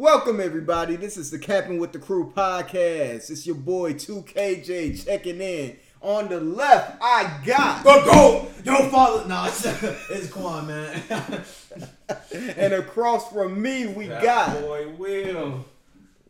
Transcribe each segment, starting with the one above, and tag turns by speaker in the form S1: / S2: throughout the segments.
S1: Welcome everybody. This is the Captain with the Crew podcast. It's your boy 2KJ checking in. On the left, I got
S2: Go go! Your father. No, it's, it's Quan, man.
S1: and across from me we
S3: That
S1: got
S3: boy Will.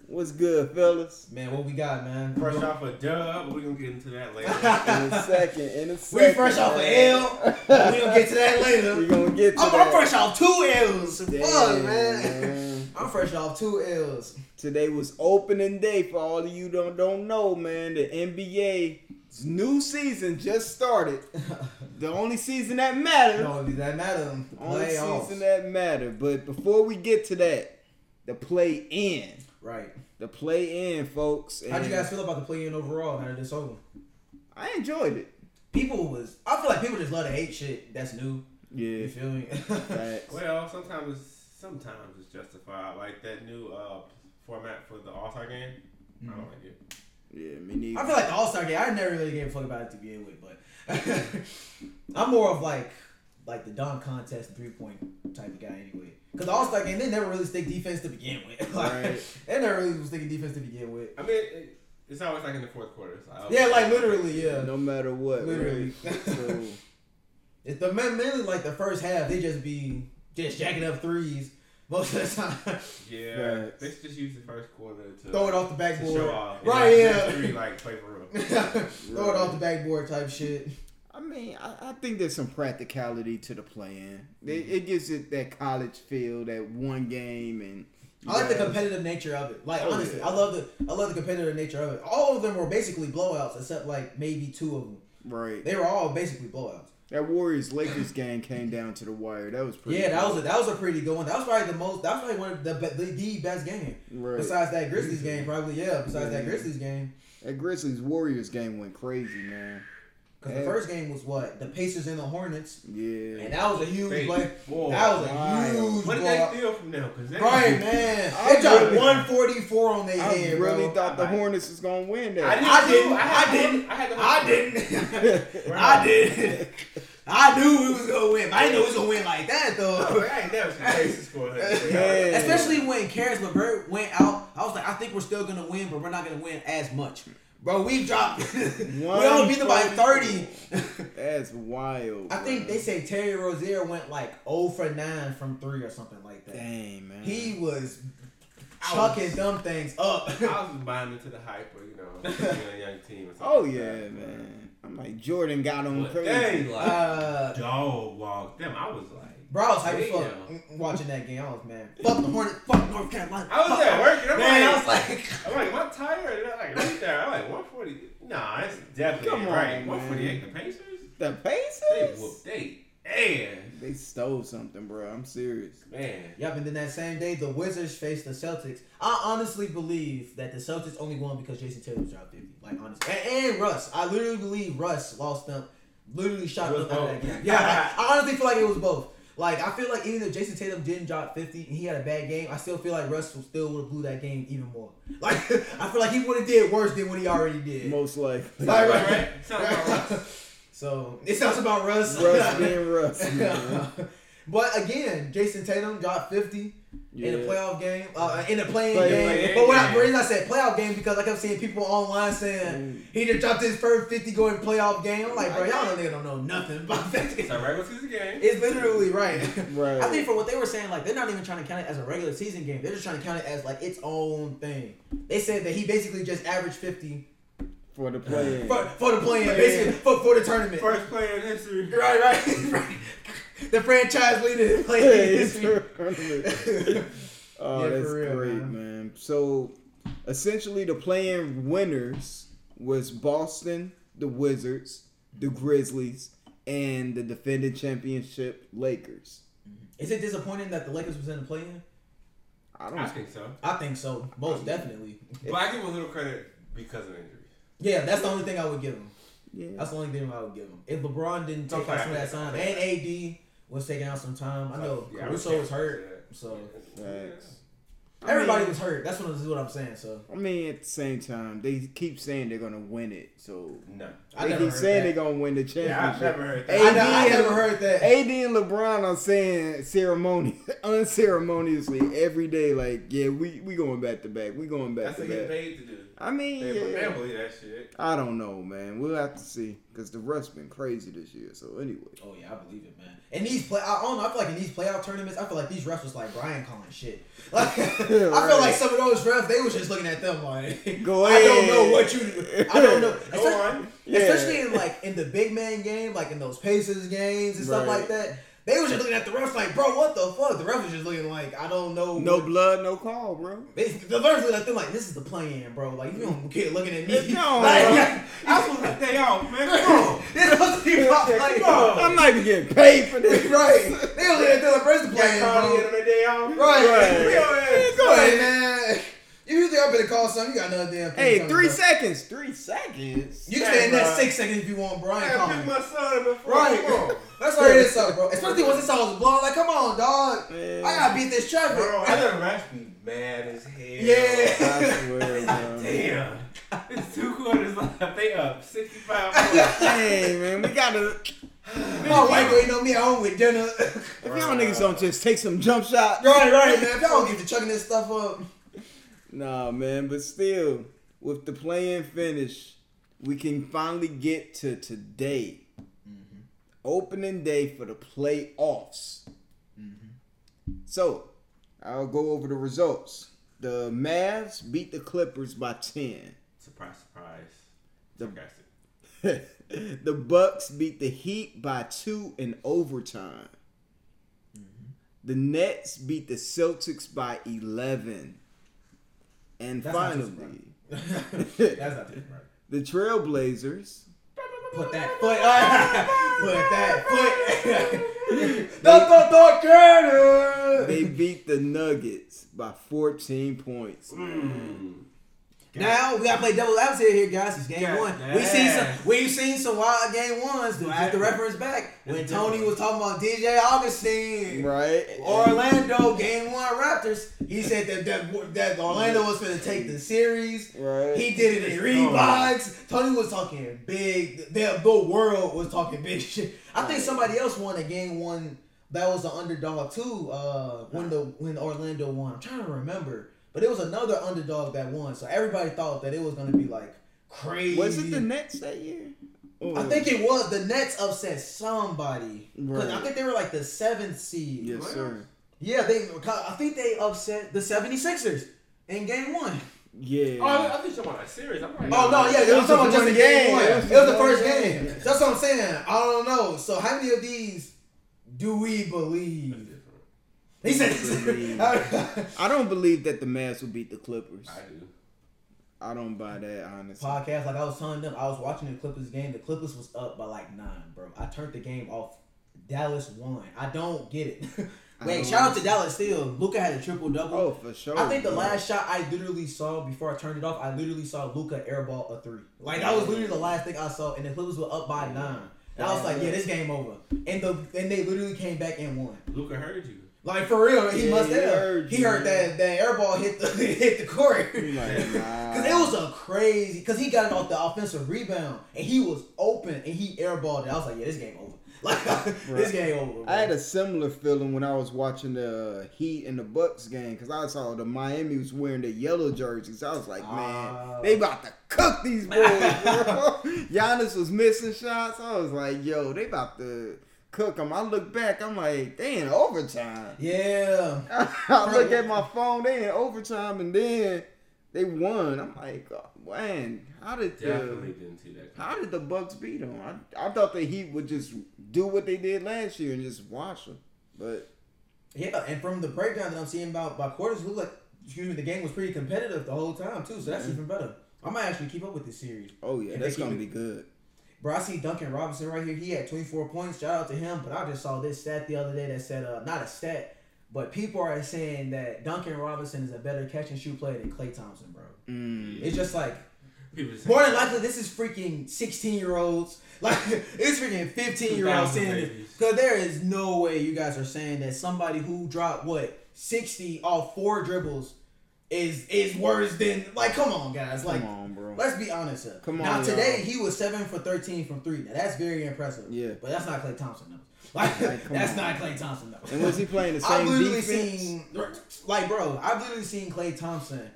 S1: what's good, fellas?
S2: man, what we got, man?
S3: Fresh off a dub, we're gonna get into that later.
S1: In a second, in a
S2: We
S1: second.
S2: fresh off an. L. but we gonna get to that later.
S1: We
S2: later.
S1: gonna get to
S2: I'm,
S1: that.
S2: I'm fresh off two L's. Fuck, man.
S1: man.
S2: I'm fresh off two L's.
S1: Today was opening day for all of you don't don't know, man. The NBA's new season just started. The only season that matters.
S2: No, that matter.
S1: Only
S2: Playoffs.
S1: season that matter. But before we get to that, the play in.
S2: Right.
S1: The play in, folks.
S2: How'd you guys feel about the play-in overall now that it's over?
S1: I enjoyed it.
S2: People was. I feel like people just love to hate shit. That's new.
S1: Yeah.
S2: You feel me?
S1: Facts.
S3: well, sometimes sometimes it's justified. Like that new uh, format for the All Star game. I don't like it.
S1: Yeah, me neither.
S2: I feel like the All Star game. I never really gave a fuck about it to begin with, but I'm more of like like the dunk contest, three point type of guy anyway. Because the All Star game, they never really stick defense to begin with. Like,
S1: Right.
S2: They never really was sticking defense to begin with.
S3: I mean, it, it's always like in the fourth quarter. It's like,
S2: Yeah, like literally, yeah.
S1: no matter what.
S2: Literally.
S1: right? So
S2: It's the ma- mainly like the first half, they just be just jacking up threes most of the time.
S3: Yeah,
S1: Facts.
S3: let's just use the first quarter to
S2: Throw it off the backboard.
S3: show off.
S2: Right,
S3: like,
S2: yeah.
S3: next Three like play for real.
S2: Throw it off the backboard type shit.
S1: I mean, I, I think there's some practicality to the play in. It, it gives it that college feel, that one game, and
S2: I like the competitive nature of it. Like
S1: Oh,
S2: honestly,
S1: yeah.
S2: I love the I love the competitive nature of it. All of them were basically blowouts, except like maybe two of them.
S1: right.
S2: They were all basically blowouts.
S1: That Warriors Lakers game came down to the wire. That was pretty.
S2: Yeah, that
S1: good.
S2: was a, that was a pretty good one. That was probably the most. That was probably one of the the, the best game
S1: right.
S2: besides that Grizzlies game. Probably yeah. Besides that Grizzlies game,
S1: That Grizzlies Warriors game went crazy, man.
S2: because
S1: Yeah.
S2: the first game was what the Pacers and the Hornets,
S1: Yeah.
S2: and that was a huge
S3: Hey,
S2: play.
S3: boy.
S2: That was a
S1: Wild.
S2: huge
S3: What did
S2: blowout.
S3: they steal from them? Cause they,
S2: Right, man.
S1: I
S2: They dropped
S1: really-
S2: 144 on their
S1: I
S2: head,
S1: really
S2: bro.
S1: thought the
S3: I-
S1: Hornets was gonna win
S3: I,
S1: that.
S3: did
S2: I didn't.
S3: I,
S2: I
S3: had the-
S2: didn't.
S3: I had the
S2: I didn't. I knew we was gonna win, but I didn't know we was gonna win like that though.
S3: Oh, I ain't never seen Pacers score that.
S1: Man.
S2: Especially when Caris LeVert went out, I was like, I think we're still gonna win, but we're not gonna win as much. Bro, we dropped. we only beat them by thirty.
S1: That's wild.
S2: I think
S1: bro.
S2: they say Terry Rozier went like 0 for 9 from three or something like that.
S1: Dang man.
S2: He was
S3: I
S2: chucking
S3: was-
S2: them things up.
S3: I was just buying into the hype of, you know, being a young team. Or something
S1: Oh
S3: like
S1: yeah,
S3: that.
S1: man. I'm like Jordan got on
S3: But
S1: crazy.
S3: they like
S2: uh,
S3: dog walked them. I was like,
S2: bro, I was hype as fuck watching that game. I was man, fuck the Hornets, fuck North Carolina.
S3: I was
S2: fuck
S3: there
S2: all-
S3: working. I'm
S2: Man, I was like,
S3: I'm like, am I tired? And I'm like, right there. I'm like, 140. Nah, that's definitely
S1: Come on,
S3: right.
S1: man.
S3: 148. The Pacers.
S1: The Pacers.
S3: They
S1: Pacers.
S3: whooped. They man,
S1: They stole something, bro. I'm serious.
S3: man.
S2: Yep, and then that same day, the Wizards faced the Celtics. I honestly believe that the Celtics only won because Jayson Tatum dropped 50. Like, honestly. And, and Russ. I literally believe Russ lost them, literally shot
S3: It
S2: them
S3: was
S2: out of that game. Yeah, I, I honestly feel like it was both. Like, I feel like even if Jayson Tatum didn't drop 50 and he had a bad game, I still feel like Russ still would have blew that game even more. Like, I feel like he would have did worse than what he already did.
S1: Most likely.
S2: Right,
S3: Right,
S2: right,
S3: right. Sounds about right.
S2: So, it sounds about Russ.
S1: Russ being Russ, man.
S2: but again, Jayson Tatum dropped 50 in
S1: a
S2: playoff game, uh, in a play-in
S1: Play-
S2: game.
S3: play-
S2: but when I,
S3: game.
S2: the reason I said playoff game because I kept seeing people online saying he just dropped his first 50 going playoff game. I'm like, bro, y'all know nigga don't know nothing about that.
S3: It's a regular season game.
S2: It's literally right.
S1: Right.
S2: I think for what they were saying, like they're not even trying to count it as a regular season game. They're just trying to count it as like its own thing. They said that he basically just averaged 50
S1: for the play.
S2: for, for the play-in,
S3: Yeah.
S2: basically for, for the tournament.
S3: First player in history.
S2: Right, right, right. The franchise leader in play-in
S1: Hey,
S2: history.
S1: it's- oh,
S2: Yeah,
S1: that's
S2: real,
S1: great,
S2: man.
S1: man. So, essentially, the play-in winners was Boston, the Wizards, the Grizzlies, and the defending championship Lakers. Mm-hmm.
S2: Is it disappointing that the Lakers was in the play-in?
S1: I
S3: I
S1: don't.
S3: think so.
S2: I think so, most definitely.
S3: But I give a little credit because of injuries.
S2: Yeah, that's the only thing I would give him.
S1: Yeah.
S2: That's the only thing I would give him. If LeBron didn't take
S3: Okay.
S2: out some of that time, and AD was taking out some time, I know
S3: Yeah,
S2: Caruso
S3: respect
S2: was hurt, so
S3: Yeah.
S1: Facts.
S2: everybody everybody was hurt. That's what, what I'm saying. So
S1: I mean, at the same time, they keep saying they're gonna win it. So
S3: No.
S2: I
S1: they
S2: never
S1: keep
S2: heard
S1: saying
S2: that.
S1: they're gonna win the
S3: Yeah,
S1: championship.
S3: I've never heard
S1: Hey,
S3: that.
S2: I, know, I
S1: AD
S2: never
S1: and-
S2: heard that.
S1: AD and LeBron are saying ceremony, unceremoniously every day, like, yeah, we we going back to back. We going back
S3: That's
S1: to
S3: what get
S1: back.
S3: paid to do.
S1: I mean,
S3: They
S1: yeah.
S3: can't believe that shit.
S1: I don't know, man. We'll have to see because the rest been crazy this year. So anyway,
S2: Oh yeah, I believe it, man. And these play, I don't know. I feel like in these playoff tournaments, I feel like these refs was like Brian calling shit. Like I feel
S1: Right.
S2: like some of those refs, they was just looking at them like,
S1: Go
S2: I don't know what you, I don't know.
S3: Go
S2: Especially,
S3: on.
S1: Yeah.
S2: especially in like in the big man game, like in those Pacers games and stuff like that. They was just looking at the refs like, bro, what the fuck? The refs was just looking like, I don't know.
S1: no
S2: what-
S1: blood, no call, bro.
S2: They, the refs looking at them like, this is the play-in, bro. Like you don't get looking at me.
S1: No,
S2: like.
S3: I was a day off, man. Come on.
S2: this supposed to be my play-in.
S3: Come on.
S1: I'm not even getting paid for this.
S2: right. They was looking at Dylan Brunson
S3: You
S2: playing,
S3: got called
S2: bro.
S3: in on a day off.
S2: Right.
S1: Right.
S3: We.
S2: Go ahead, man. If you think I'm gonna call something, you got another damn
S1: Hey, three
S2: bro.
S1: seconds. Three seconds.
S2: You can
S3: Yeah,
S2: stay in that six seconds if you want, Brian. I ain't
S3: I
S2: calling.
S3: my son before.
S2: Right.
S3: Come on.
S2: Let's hurry this up, bro. Especially once this song was blown. Like, come on, dog.
S1: Man.
S2: I gotta beat this traffic.
S3: Bro, I know refs be mad as hell.
S2: Yeah.
S1: I swear, bro.
S3: Damn. It's two quarters left. They up 65 points.
S1: Hey, man, we gotta.
S2: My wife ain't know me at home with dinner.
S1: If y'all niggas don't just take some jump shots.
S2: right, right, man. If y'all don't get to chucking this stuff up.
S1: Nah, man, but still, with the play-in finish, we can finally get to today. Opening day for the playoffs. Mm-hmm. So, I'll go over the results. The Mavs beat the Clippers by 10.
S3: Surprise, surprise.
S1: The- the Bucks beat the Heat by 2 in overtime. Mm-hmm. The Nets beat the Celtics by 11. And
S2: That's not
S1: finally,
S2: That's not
S1: the Trailblazers
S2: Put that foot. Put that foot. the the the Cannon.
S1: they beat the Nuggets by 14 points.
S3: Mm.
S2: Now we gotta play double advocate here, guys. It's game
S3: God
S2: one.
S3: damn.
S2: We seen some. We've seen some wild game ones. Do I have to reference back when
S3: It's
S2: Tony was talking about DJ Augustin,
S1: Right?
S2: Orlando game one Raptors. He said that that, that Orlando was gonna take the series.
S1: Right.
S2: He did it in Reeboks. Tony was talking big. The, the world was talking big shit. I think somebody else won a game one that was the underdog too. Uh, when the when Orlando won, I'm trying to remember, but it was another underdog that won. So everybody thought that it was gonna be like crazy.
S1: Was it the Nets that year? Or-
S2: I think it was the Nets upset somebody because I think they were like the seventh seed.
S1: Yes, sir.
S2: Yeah, they. I think they upset the 76ers in game one.
S1: Yeah.
S3: Oh, I think you're talking about a series. I'm like,
S2: Oh no, yeah,
S1: It
S2: it
S1: was
S2: was talking about
S1: the
S2: just a game.
S1: game.
S2: one.
S1: It
S2: It
S1: was
S2: was,
S1: the
S2: first
S1: one
S2: first
S1: game.
S2: game. That's what I'm saying. I don't know. So how many of these do we believe?
S3: Different.
S2: He said.
S1: I don't believe that the Mavs will beat the Clippers.
S3: I do.
S1: I don't buy that, honestly.
S2: Podcast like I was telling them, I was watching the Clippers game. The Clippers was up by like nine, bro. I turned the game off. Dallas won. I don't get it. Wait,
S1: don't
S2: shout out to Dallas still. Luka had a triple double.
S1: Oh, for sure.
S2: I think the
S1: bro.
S2: last shot I literally saw before I turned it off, I literally saw Luka airball a three. Like that was literally the last thing I saw, and the Clippers were up by nine. And I was like, yeah, this game over. And the and they literally came back and won.
S3: Luka heard you.
S2: Like for real, he
S1: Yeah,
S2: must
S1: he
S2: have.
S1: heard
S2: He heard that that airball hit the hit the court.
S1: Like, nah.
S2: Cause it was a crazy, cause he got it off the offensive rebound and he was open and he airballed it. I was like, yeah, this game over. Like this game over. Bro.
S1: I had a similar feeling when I was watching the Heat and the Bucks game because I saw the Miami was wearing the yellow jerseys. I was like, man,
S2: Ah.
S1: they about to cook these boys, bro. Giannis was missing shots. I was like, yo, they about to cook them. I look back, I'm like, they in overtime.
S2: yeah.
S1: I look at my phone, they in overtime, and then they won. I'm like, oh, man, how did the
S3: Definitely didn't see that.
S1: how did the Bucks beat them? I, I thought the Heat would just do what they did last year and just watch them, but
S2: Yeah, and from the breakdown that I'm seeing about by quarters, it looked like excuse me, the game was pretty competitive the whole time too. So that's even better. I might actually keep up with this series.
S1: oh yeah, that's gonna
S2: it-
S1: be good.
S2: Bro, I see Duncan Robinson right here. He had 24 points. Shout out to him. But I just saw this stat the other day that said, uh, not a stat, but people are saying that Duncan Robinson is a better catch and shoot player than Klay Thompson, bro.
S1: Mm.
S2: It's just like more than likely this is freaking 16 year olds. Like it's freaking 15 year olds saying this. Because there is no way you guys are saying that somebody who dropped what 60 off four dribbles is is worse than like. Come on, guys. Like,
S1: Come on, bro.
S2: let's be honest here.
S1: Come
S2: Now today
S1: y'all.
S2: he was seven for thirteen from three. Now that's very impressive.
S1: Yeah.
S2: but that's not Klay Thompson though. Like,
S1: Like,
S2: that's
S1: on.
S2: not Klay Thompson though.
S1: And was he playing the
S2: I've
S1: same
S2: literally
S1: defense?
S2: seen, like, bro, I've literally seen Klay Thompson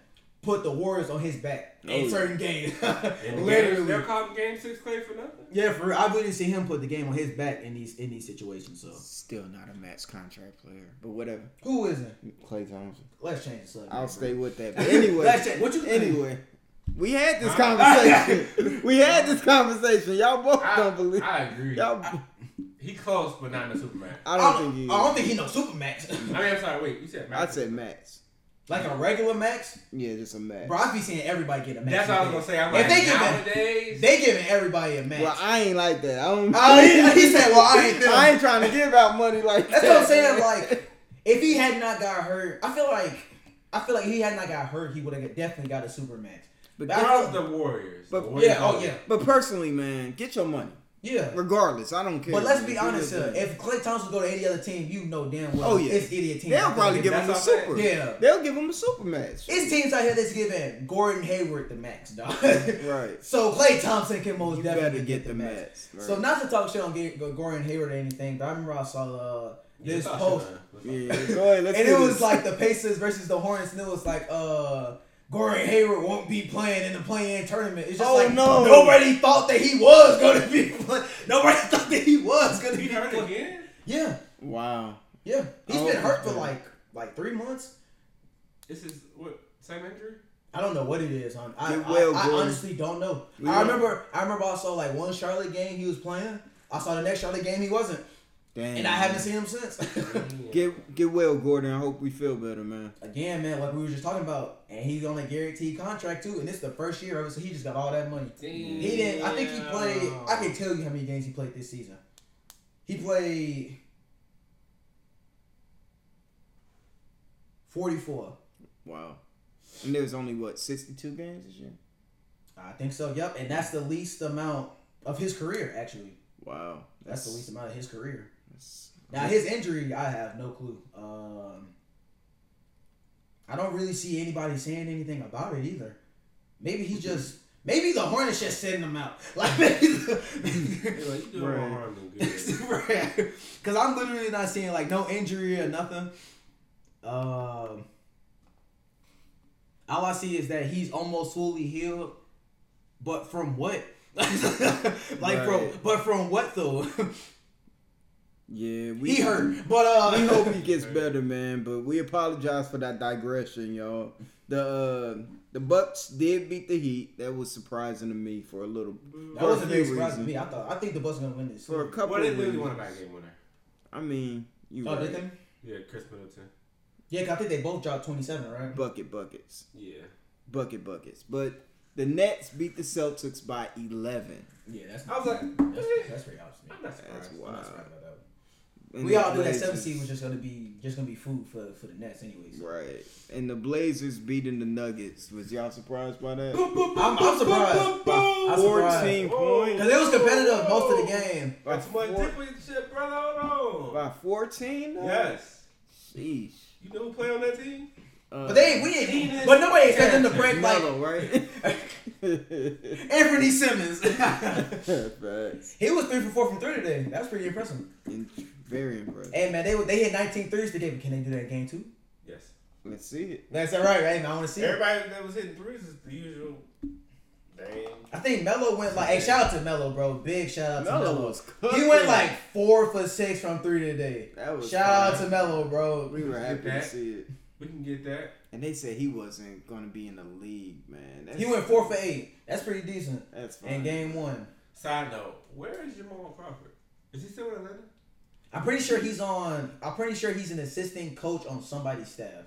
S2: put the Warriors on his back
S1: Oh,
S2: in certain games.
S3: In the game,
S2: literally,
S3: they're calling game six Clay for nothing.
S2: yeah, for real. I've literally seen him put the game on his back in these in these situations. So
S1: Still not a max contract player, but whatever.
S2: who isn't?
S1: Klay Thompson.
S2: Let's change the subject.
S1: I'll
S2: bro.
S1: stay with that. But anyway,
S2: Let's change. What you
S1: anyway, we had this
S3: uh,
S1: conversation. we had this conversation. Y'all both
S3: I,
S1: don't believe.
S3: I agree.
S1: Y'all,
S3: he close, but not in the Superman.
S1: I
S2: I
S1: don't
S2: don't,
S1: think he.
S2: I don't think he knows Supermax.
S3: I mean, I'm sorry. Wait, you said Max.
S1: I said Max. max.
S2: Like a regular max,
S1: Yeah, just a max.
S2: bro. I be seeing everybody get a max.
S3: That's what I was gonna say. I'm
S2: If
S3: like,
S2: they give it-
S3: nowadays.
S2: They giving everybody a max.
S1: Well, I ain't like that. I don't.
S2: Oh, he, he said, "Well, I ain't.
S1: I ain't trying to give out money like
S2: That's
S1: that.
S2: what I'm saying. Like, if he had not got hurt, I feel like I feel like he had not got hurt, he would have definitely got a super max.
S1: but,
S2: But I
S3: They're the Warriors.
S1: But-
S3: The Warriors
S2: Yeah, oh yeah,
S1: but personally, man, get your money.
S2: Yeah.
S1: Regardless, I don't care.
S2: But let's be
S1: Do
S2: honest
S1: your
S2: here. If Klay Thompson go to any other team, you know damn well
S1: Oh, yeah.
S2: it's idiot team.
S1: they'll probably give him a
S3: that's what I'm
S1: super.
S2: Yeah.
S1: they'll give him a super max.
S2: It's teams out here that's giving Gordon Hayward the max, dog.
S1: Right.
S2: So Klay Thompson can most
S1: You
S2: definitely get,
S1: get
S2: the
S1: the
S2: max.
S1: max. Right.
S2: So not to talk shit on Gordon Hayward or anything, but I remember I saw uh,
S3: Yeah,
S2: this
S3: it's
S2: post.
S1: yeah, go ahead. Let's
S2: and
S1: do
S2: it was like the Pacers versus the Hornets, and it was like uh Gordon Hayward won't be playing in the play-in tournament. It's just
S1: Oh,
S2: like
S1: no.
S2: nobody thought that he was going to be playing. Nobody thought that he was going to
S3: He
S2: be
S3: hurt
S2: playing.
S3: again.
S2: Yeah,
S1: wow.
S2: yeah. He's
S1: Oh,
S2: been hurt for
S1: man.
S2: like like three months.
S3: This is what same injury.
S2: I don't know what it is. hon. I,
S1: Get
S2: I,
S1: well,
S2: I
S1: Gordon.
S2: honestly don't know.
S1: We
S2: I
S1: will.
S2: remember I remember I saw like one Charlotte game he was playing. I saw the next Charlotte game he wasn't,
S1: Damn.
S2: and I haven't seen him since.
S1: Get get well, Gordon. I hope we feel better, man.
S2: Again, man, like we were just talking about, and he's on a guaranteed contract too, and this is the first year of it, so he just got all that money. He didn't. I think he played. I can tell you how many games he played this season. He played forty-four.
S1: Wow. And there was only what sixty two games this year.
S2: I think so. Yep, and that's the least amount of his career. Actually,
S1: Wow.
S2: that's, the least amount of his career.
S1: That's-
S2: Now his injury, I have no clue. Um, I don't really see anybody saying anything about it either. Maybe he just. Maybe the Hornets just sending him out. Like maybe. The,
S3: Yeah, like, you doing
S1: Right.
S3: more harm than good.
S2: Because I'm literally not seeing like no injury or nothing. Um, all I see is that he's almost fully healed, but from what? like from, but from what though?
S1: Yeah, we
S2: he hurt, but uh,
S1: We hope he gets better, man. But we apologize for that digression, y'all. The uh, the Bucks did beat the Heat. That was surprising to me for a little.
S2: that
S1: for a
S2: wasn't surprising to me. I thought I think the Bucks are gonna win this.
S1: For a couple
S3: Well, they
S1: of
S3: literally
S1: reasons.
S3: won a back game winner.
S1: I mean, you
S2: Oh,
S1: right.
S2: did they?
S3: Yeah, Khris Middleton.
S2: Yeah, 'cause I think they both dropped 27, right?
S1: bucket buckets,
S3: Yeah.
S1: bucket buckets. But the Nets beat the Celtics by eleven.
S2: Yeah, that's
S3: I was like,
S2: that's,
S3: eh,
S2: that's pretty obvious.
S3: I'm not
S1: That's
S3: surprised.
S2: I'm
S1: wild.
S2: not surprised about that.
S1: And
S2: We all knew that seven seed was just gonna be just gonna be food for for the Nets, anyways.
S1: right. And the Blazers beating the Nuggets. Was y'all surprised by that?
S2: I'm, I'm surprised. I'm surprised.
S1: Fourteen
S3: Oh.
S1: points.
S2: Cause it was competitive most of the game.
S1: By,
S3: That's my
S1: four-
S3: shit, brother. Hold on.
S1: by fourteen. though?
S3: Yes.
S1: Sheesh.
S3: You know who play on that team?
S1: Uh,
S2: But they we didn't. But nobody expected them to break like
S1: right?
S2: Anfernee Simons.
S1: Facts.
S2: he was three for four from three today. That's pretty impressive.
S1: In- Very impressive.
S2: Hey man, they they hit 19 threes today. But can they do that game too?
S3: Yes.
S1: Let's see it.
S2: That's all right, right? Man, I want to see. It.
S3: Everybody that was hitting threes is the usual. Dang.
S2: I think Melo went like. Hey, shout out to Melo, bro. Big shout out to
S1: Melo
S2: Melo.
S1: was
S2: He went like four for six from three today.
S1: That was
S2: Shout out to Melo, bro.
S1: We were happy to see it.
S3: We can get that.
S1: And they said he wasn't going to be in the league, man. That's,
S2: He went four for eight. That's pretty decent.
S1: That's fine.
S2: In game one,
S3: Side note, where is Jamal Crawford? Is he still in Atlanta?
S2: I'm pretty sure he's on. I'm pretty sure he's an assistant coach on somebody's staff.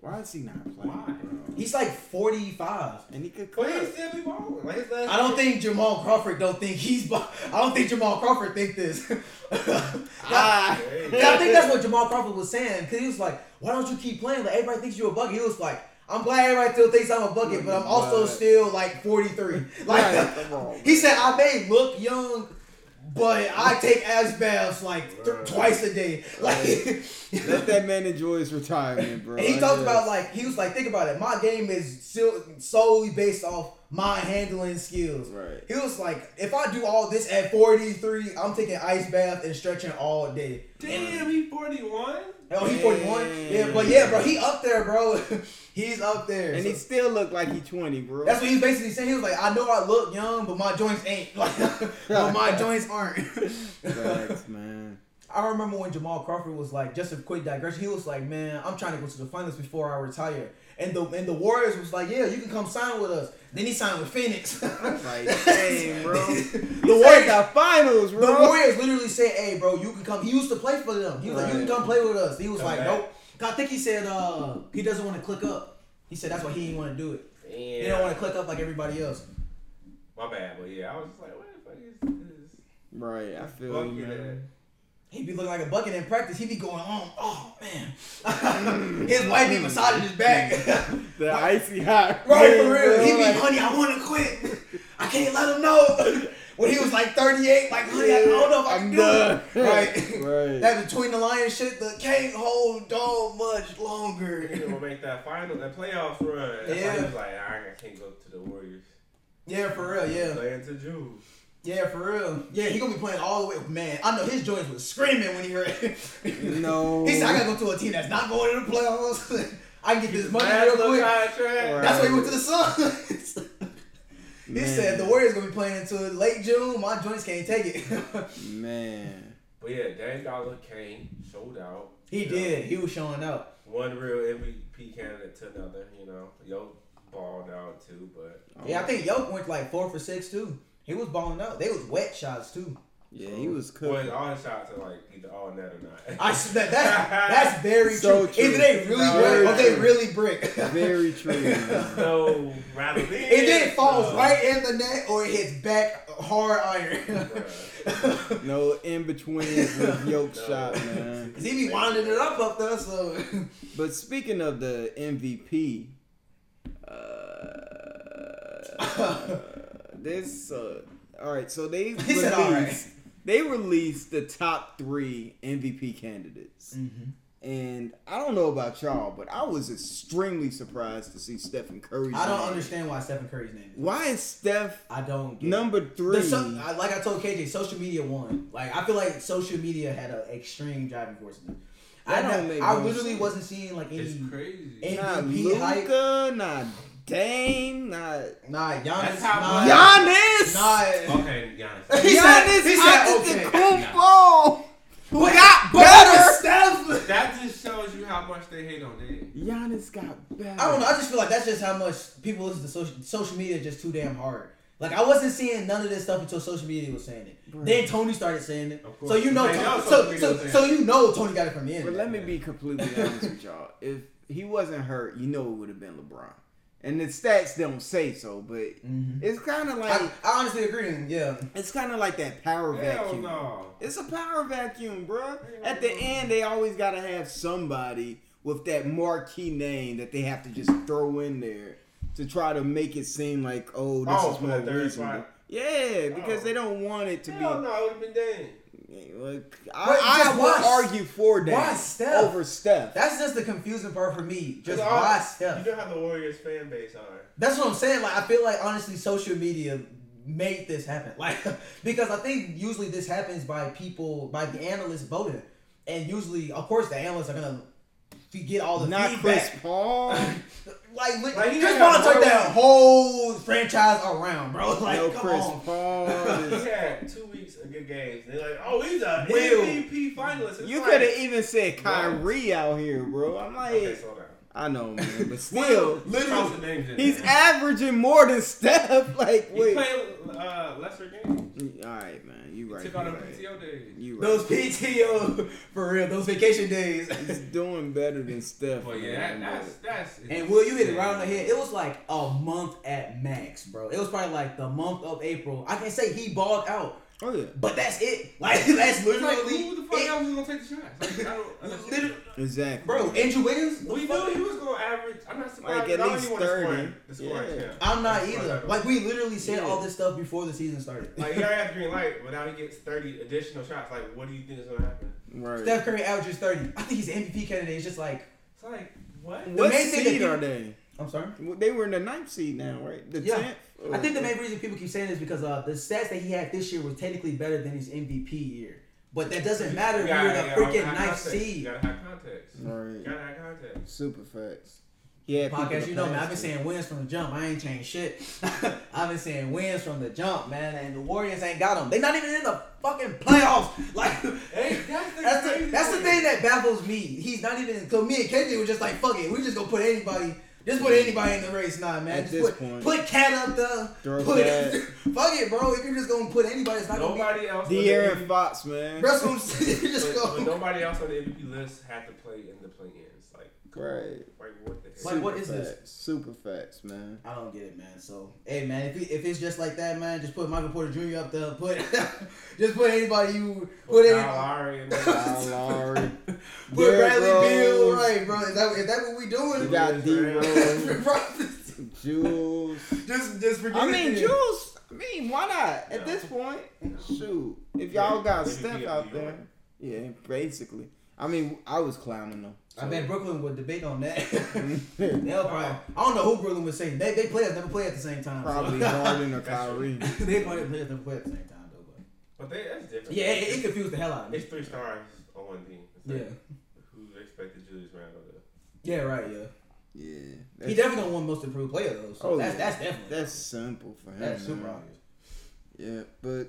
S1: Why is he not playing?
S3: Why?
S1: Bro?
S2: He's like 45.
S1: and he could
S3: But he still be balling. Like
S2: I don't think Jamal Crawford don't think he's. I don't think Jamal Crawford think this.
S1: Ah.
S2: I think that's what Jamal Crawford was saying because he was like, "Why don't you keep playing? Like everybody thinks you're a bucket." He was like, "I'm glad everybody still thinks I'm a bucket, but I'm also still like 43." Like
S1: Right,
S2: he said, "I may look young, but I take ice baths like th-
S3: Right.
S2: twice a day. Like,
S1: Let that man enjoy his retirement, bro.
S2: and he
S1: I
S2: talked
S1: guess.
S2: about like he was like, think about it. My game is still solely based off my handling skills.
S1: Right.
S2: He was like, if I do all this at 43, I'm taking ice bath and stretching all day.
S3: Damn, he 41?
S2: Oh, he 41. Yeah, but yeah, bro, he up there, bro. He's up there.
S1: And
S2: So-
S1: he still looked like he 20, bro.
S2: That's what he's basically saying. He was like, I know I look young, but my joints ain't. Like, but my joints aren't.
S1: Facts, man.
S2: I remember when Jamal Crawford was like, just a quick digression. He was like, man, I'm trying to go to the finals before I retire. And the and the Warriors was like, yeah, you can come sign with us. Then he signed with Phoenix.
S1: Like, dang, bro.
S2: the Warriors,
S1: the finals, bro. the.
S2: Warriors literally said, hey, bro, you can come. He used to play for them. He was like, you can come play with us. He was
S3: Come
S2: like,
S3: back.
S2: nope. I think he said uh he doesn't want to click up. He said that's why he didn't want to do it. He don't want to click up like everybody else.
S3: My bad, but yeah, I was just like, what the fuck is this?
S1: Right, I feel
S3: Fuck
S1: you,
S3: that.
S1: man.
S2: He be looking like a bucket in practice. He be going on. Oh man, his wife be massaging his back.
S1: The icy hot.
S2: right for real.
S1: bro,
S2: He be,
S1: like-
S2: honey, I want to quit. I can't let him know. When he was like 38, like, honey, I don't know if I can
S1: I'm
S2: do
S1: done.
S2: it. Right.
S1: Right.
S2: That between the line shit, the can't hold on much longer.
S3: He
S2: longer.
S3: gonna make that final, that playoffs run. That's why he
S2: Yeah.
S3: was like, I can't go to the Warriors.
S2: Yeah, for real. Yeah.
S3: Playing to June.
S2: Yeah, for real. Yeah, he gonna be playing all the way. Man, I know his joints was screaming when he heard. it.
S1: No.
S2: he said, "I gotta go to a team that's not going to the playoffs. I can get this money real quick."
S3: contract.
S2: That's why he went to the Suns. He
S1: Man.
S2: said the Warriors gonna be playing until late June. My joints can't take it.
S1: Man.
S3: But yeah, Dame Dollar came, showed out.
S2: he
S3: You know,
S2: did. He was showing out.
S3: One real MVP candidate to another, you know. Yo balled out too, but
S2: Yeah, I think Yoke went like four for six too. He was balling out. They was wet shots too.
S1: Yeah, he was
S3: well,
S1: cooking.
S3: all his shots are like either all net or not.
S2: I s- that, that's that's very
S1: So
S2: true.
S1: true.
S2: Either they really
S1: Very
S2: wet or they really brick.
S1: Very true. man.
S3: so rather than
S2: It then falls
S3: so-
S2: right in the net or it hits back hard iron.
S1: No in between with yoke
S3: No.
S1: shot, man.
S2: Cause he be winding it up up there, so
S1: But speaking of the MVP, uh, this uh, all right. So they
S2: He said, "All right."
S1: Released they released the top three MVP candidates,
S2: Mm-hmm.
S1: and I don't know about y'all, but I was extremely surprised to see Stephen Curry.
S2: I don't understand why Stephen Curry's name. Is.
S1: why is Steph
S2: I don't. Get
S1: number
S2: it.
S1: three.
S2: So, like I told KJ, social media won. Like I feel like social media had an extreme driving force in it. I,
S1: don't
S2: I,
S1: make
S2: I
S1: no
S2: literally
S1: sense.
S2: wasn't seeing like any
S3: It's crazy.
S2: any-
S1: not
S2: MVP hype.
S1: Luka, not Dame, not
S2: nah Giannis.
S3: That's how
S2: nah,
S3: much-
S1: Giannis.
S2: Nah.
S3: Okay, Giannis.
S2: He said-
S1: Giannis
S2: he said, okay.
S1: Antetokounmpo, who
S2: But,
S1: got
S2: but
S1: better.
S2: Steph.
S3: That just shows you how much they hate on Dame.
S1: Giannis got better.
S2: I don't know. I just feel like that's just how much people listen to social social media. Just too damn hard. Like I wasn't seeing none of this stuff until social media was saying it. Then Tony started saying it.
S3: Of course.
S2: So you know,
S3: They know
S2: Tony, so so, so you know Tony got it from the end.
S1: But let me be completely honest with y'all. If he wasn't hurt, you know it would have been LeBron. And the stats don't say so, but
S2: Mhm.
S1: it's kind of like
S2: I, I honestly agree. Yeah.
S1: it's kind of like that power
S3: Hell
S1: vacuum.
S3: no.
S1: It's a power vacuum, bro. At the end, they always gotta have somebody with that marquee name that they have to just throw in there to try to make it seem like, oh, this
S3: Oh,
S1: is
S3: for
S1: more reasonable.
S3: spot?
S1: Yeah, because
S3: Oh.
S1: they don't want it to
S3: Hell
S1: be.
S3: no, it would have been Dame.
S1: Like, I, I
S2: just
S1: would
S2: why-
S1: argue for that
S2: why Steph?
S1: over Steph.
S2: That's just the confusing part for me. Just
S3: Because all-
S2: why Steph?
S3: You know how the Warriors fan base are.
S2: That's what I'm saying. Like I feel like honestly, social media made this happen. Like because I think usually this happens by people, by the analysts voting, and usually, of course, the analysts are gonna get all the
S1: Not
S2: feedback.
S1: Chris Paul.
S2: Like, li-
S3: Like, he
S2: Chris
S3: had
S2: Paul took that whole franchise around, bro. Like,
S1: no
S2: come
S1: Chris
S2: on.
S1: Paul.
S3: He
S1: is-
S3: had two weeks of good games. They're like, oh, he's a
S2: Will.
S3: MVP finalist. It's
S1: You
S3: like-
S1: could have even said Kyrie out here, bro. I'm like,
S3: Okay, slow down.
S1: I know, man, but
S2: Will,
S1: still,
S2: literally,
S3: some
S1: he's averaging more than Steph. Like,
S3: He
S1: wait,
S3: played uh, lesser games.
S1: all right, man, you right.
S3: Took
S1: You
S3: all the
S1: right.
S3: PTO days.
S1: You right.
S2: those PTO for real, those vacation days.
S1: He's doing better than Steph.
S3: But yeah,
S1: man,
S3: that, that's that's.
S2: And Will, you hit it right on the head. It was like a month at max, bro. It was probably like the month of April. I can say he balled out,
S1: but- oh yeah,
S2: but that's it. Like that's
S3: It's
S2: literally
S3: like, who the fuck
S2: it.
S3: else is gonna take the shots? Like, I don't understand.
S2: Literally-
S1: exactly.
S2: Bro, Andrew Wiggins,
S3: We knew he was gonna average. I'm not surprised.
S1: like at least
S3: even wanna score
S1: thirty.
S3: him. The scoring
S1: Yeah.
S2: I'm not either.
S3: champ.
S2: Like we literally said
S1: Yeah.
S2: all this stuff before the season started.
S3: Like he already had the green light, but now he gets 30 additional shots. Like, what do you think is gonna happen?
S1: Right.
S2: Steph Curry averages 30. I think he's an MVP candidate. It's just like
S3: It's like what?
S2: The
S1: what
S2: main thing that
S1: seed
S2: people-
S1: are they?
S2: I'm sorry.
S1: They were in the ninth seed now, right? The
S2: Yeah.
S1: tenth.
S2: I think the main reason people keep saying this because uh, the stats that he had this year was technically better than his MVP year. But that doesn't matter if
S3: You
S2: you're
S3: gotta-
S2: the freaking ninth
S3: context. You
S2: seed.
S3: gotta have context. You
S1: Right.
S3: gotta have context.
S1: Super facts. Yeah.
S2: Podcast, you know, man, I've been saying wins from the jump. I ain't changed shit. I've been saying wins from the jump, man, and the Warriors ain't got them. They're not even in the fucking playoffs. Like,
S3: Hey, that's the,
S2: that's the that's the thing that baffles me. He's not even. Cause me and KJ were just like, fuck it, we just gonna put anybody. Just put anybody in the race, nah, man.
S1: At
S2: just
S1: this
S2: put,
S1: point.
S2: put Cat up there.
S1: Throw
S2: Put,
S1: Cat.
S2: fuck it, bro. If you're just gonna put anybody, it's not gonna
S3: Nobody else. on the
S1: De'Aaron Fox, man.
S2: be. That's what I'm saying. Just
S3: But, but nobody else on the MVP list had to play in the play-ins. Like, come
S1: Right.
S3: on. Like, what the hell?
S2: Like, what
S1: Super
S2: this?
S1: facts. Super facts, man.
S2: I don't get it, man. So, hey, man, if, it, if it's just like that, man, just put Michael Porter Jr. up there. Put just put anybody you put
S3: Put
S2: in.
S3: Kyle Lowry in there.
S1: Kyle Lowry.
S2: Put
S1: Derrick
S2: Bradley Beal, right, bro? Is that, is that what we doing?
S1: You got D Rose,
S2: Bro,
S1: Jules.
S2: just, just forget
S1: I mean,
S2: it.
S1: Jules. I mean, why not? At
S3: No.
S1: this point, shoot. If y'all got
S3: Maybe
S1: Steph out there, yeah, basically. I mean, I was clowning them.
S2: I bet Brooklyn would debate on that.
S1: Probably
S2: They'll probably. I don't know who Brooklyn would say. They they players never play at the same time. so.
S1: Harden or
S3: That's
S1: Kyrie.
S2: they play players never play at the same time though. But
S3: But they, that's different.
S2: yeah, it, it confused the hell out of me.
S3: It's three stars on one team. It's
S2: Yeah.
S3: like, Who expected Julius Randle to?
S2: Yeah, right. Yeah.
S1: Yeah,
S2: He definitely don't won most improved player though. So
S1: Oh,
S2: that's
S1: yeah.
S2: that's definitely
S1: that's simple for him.
S2: that's super obvious.
S1: Yeah, but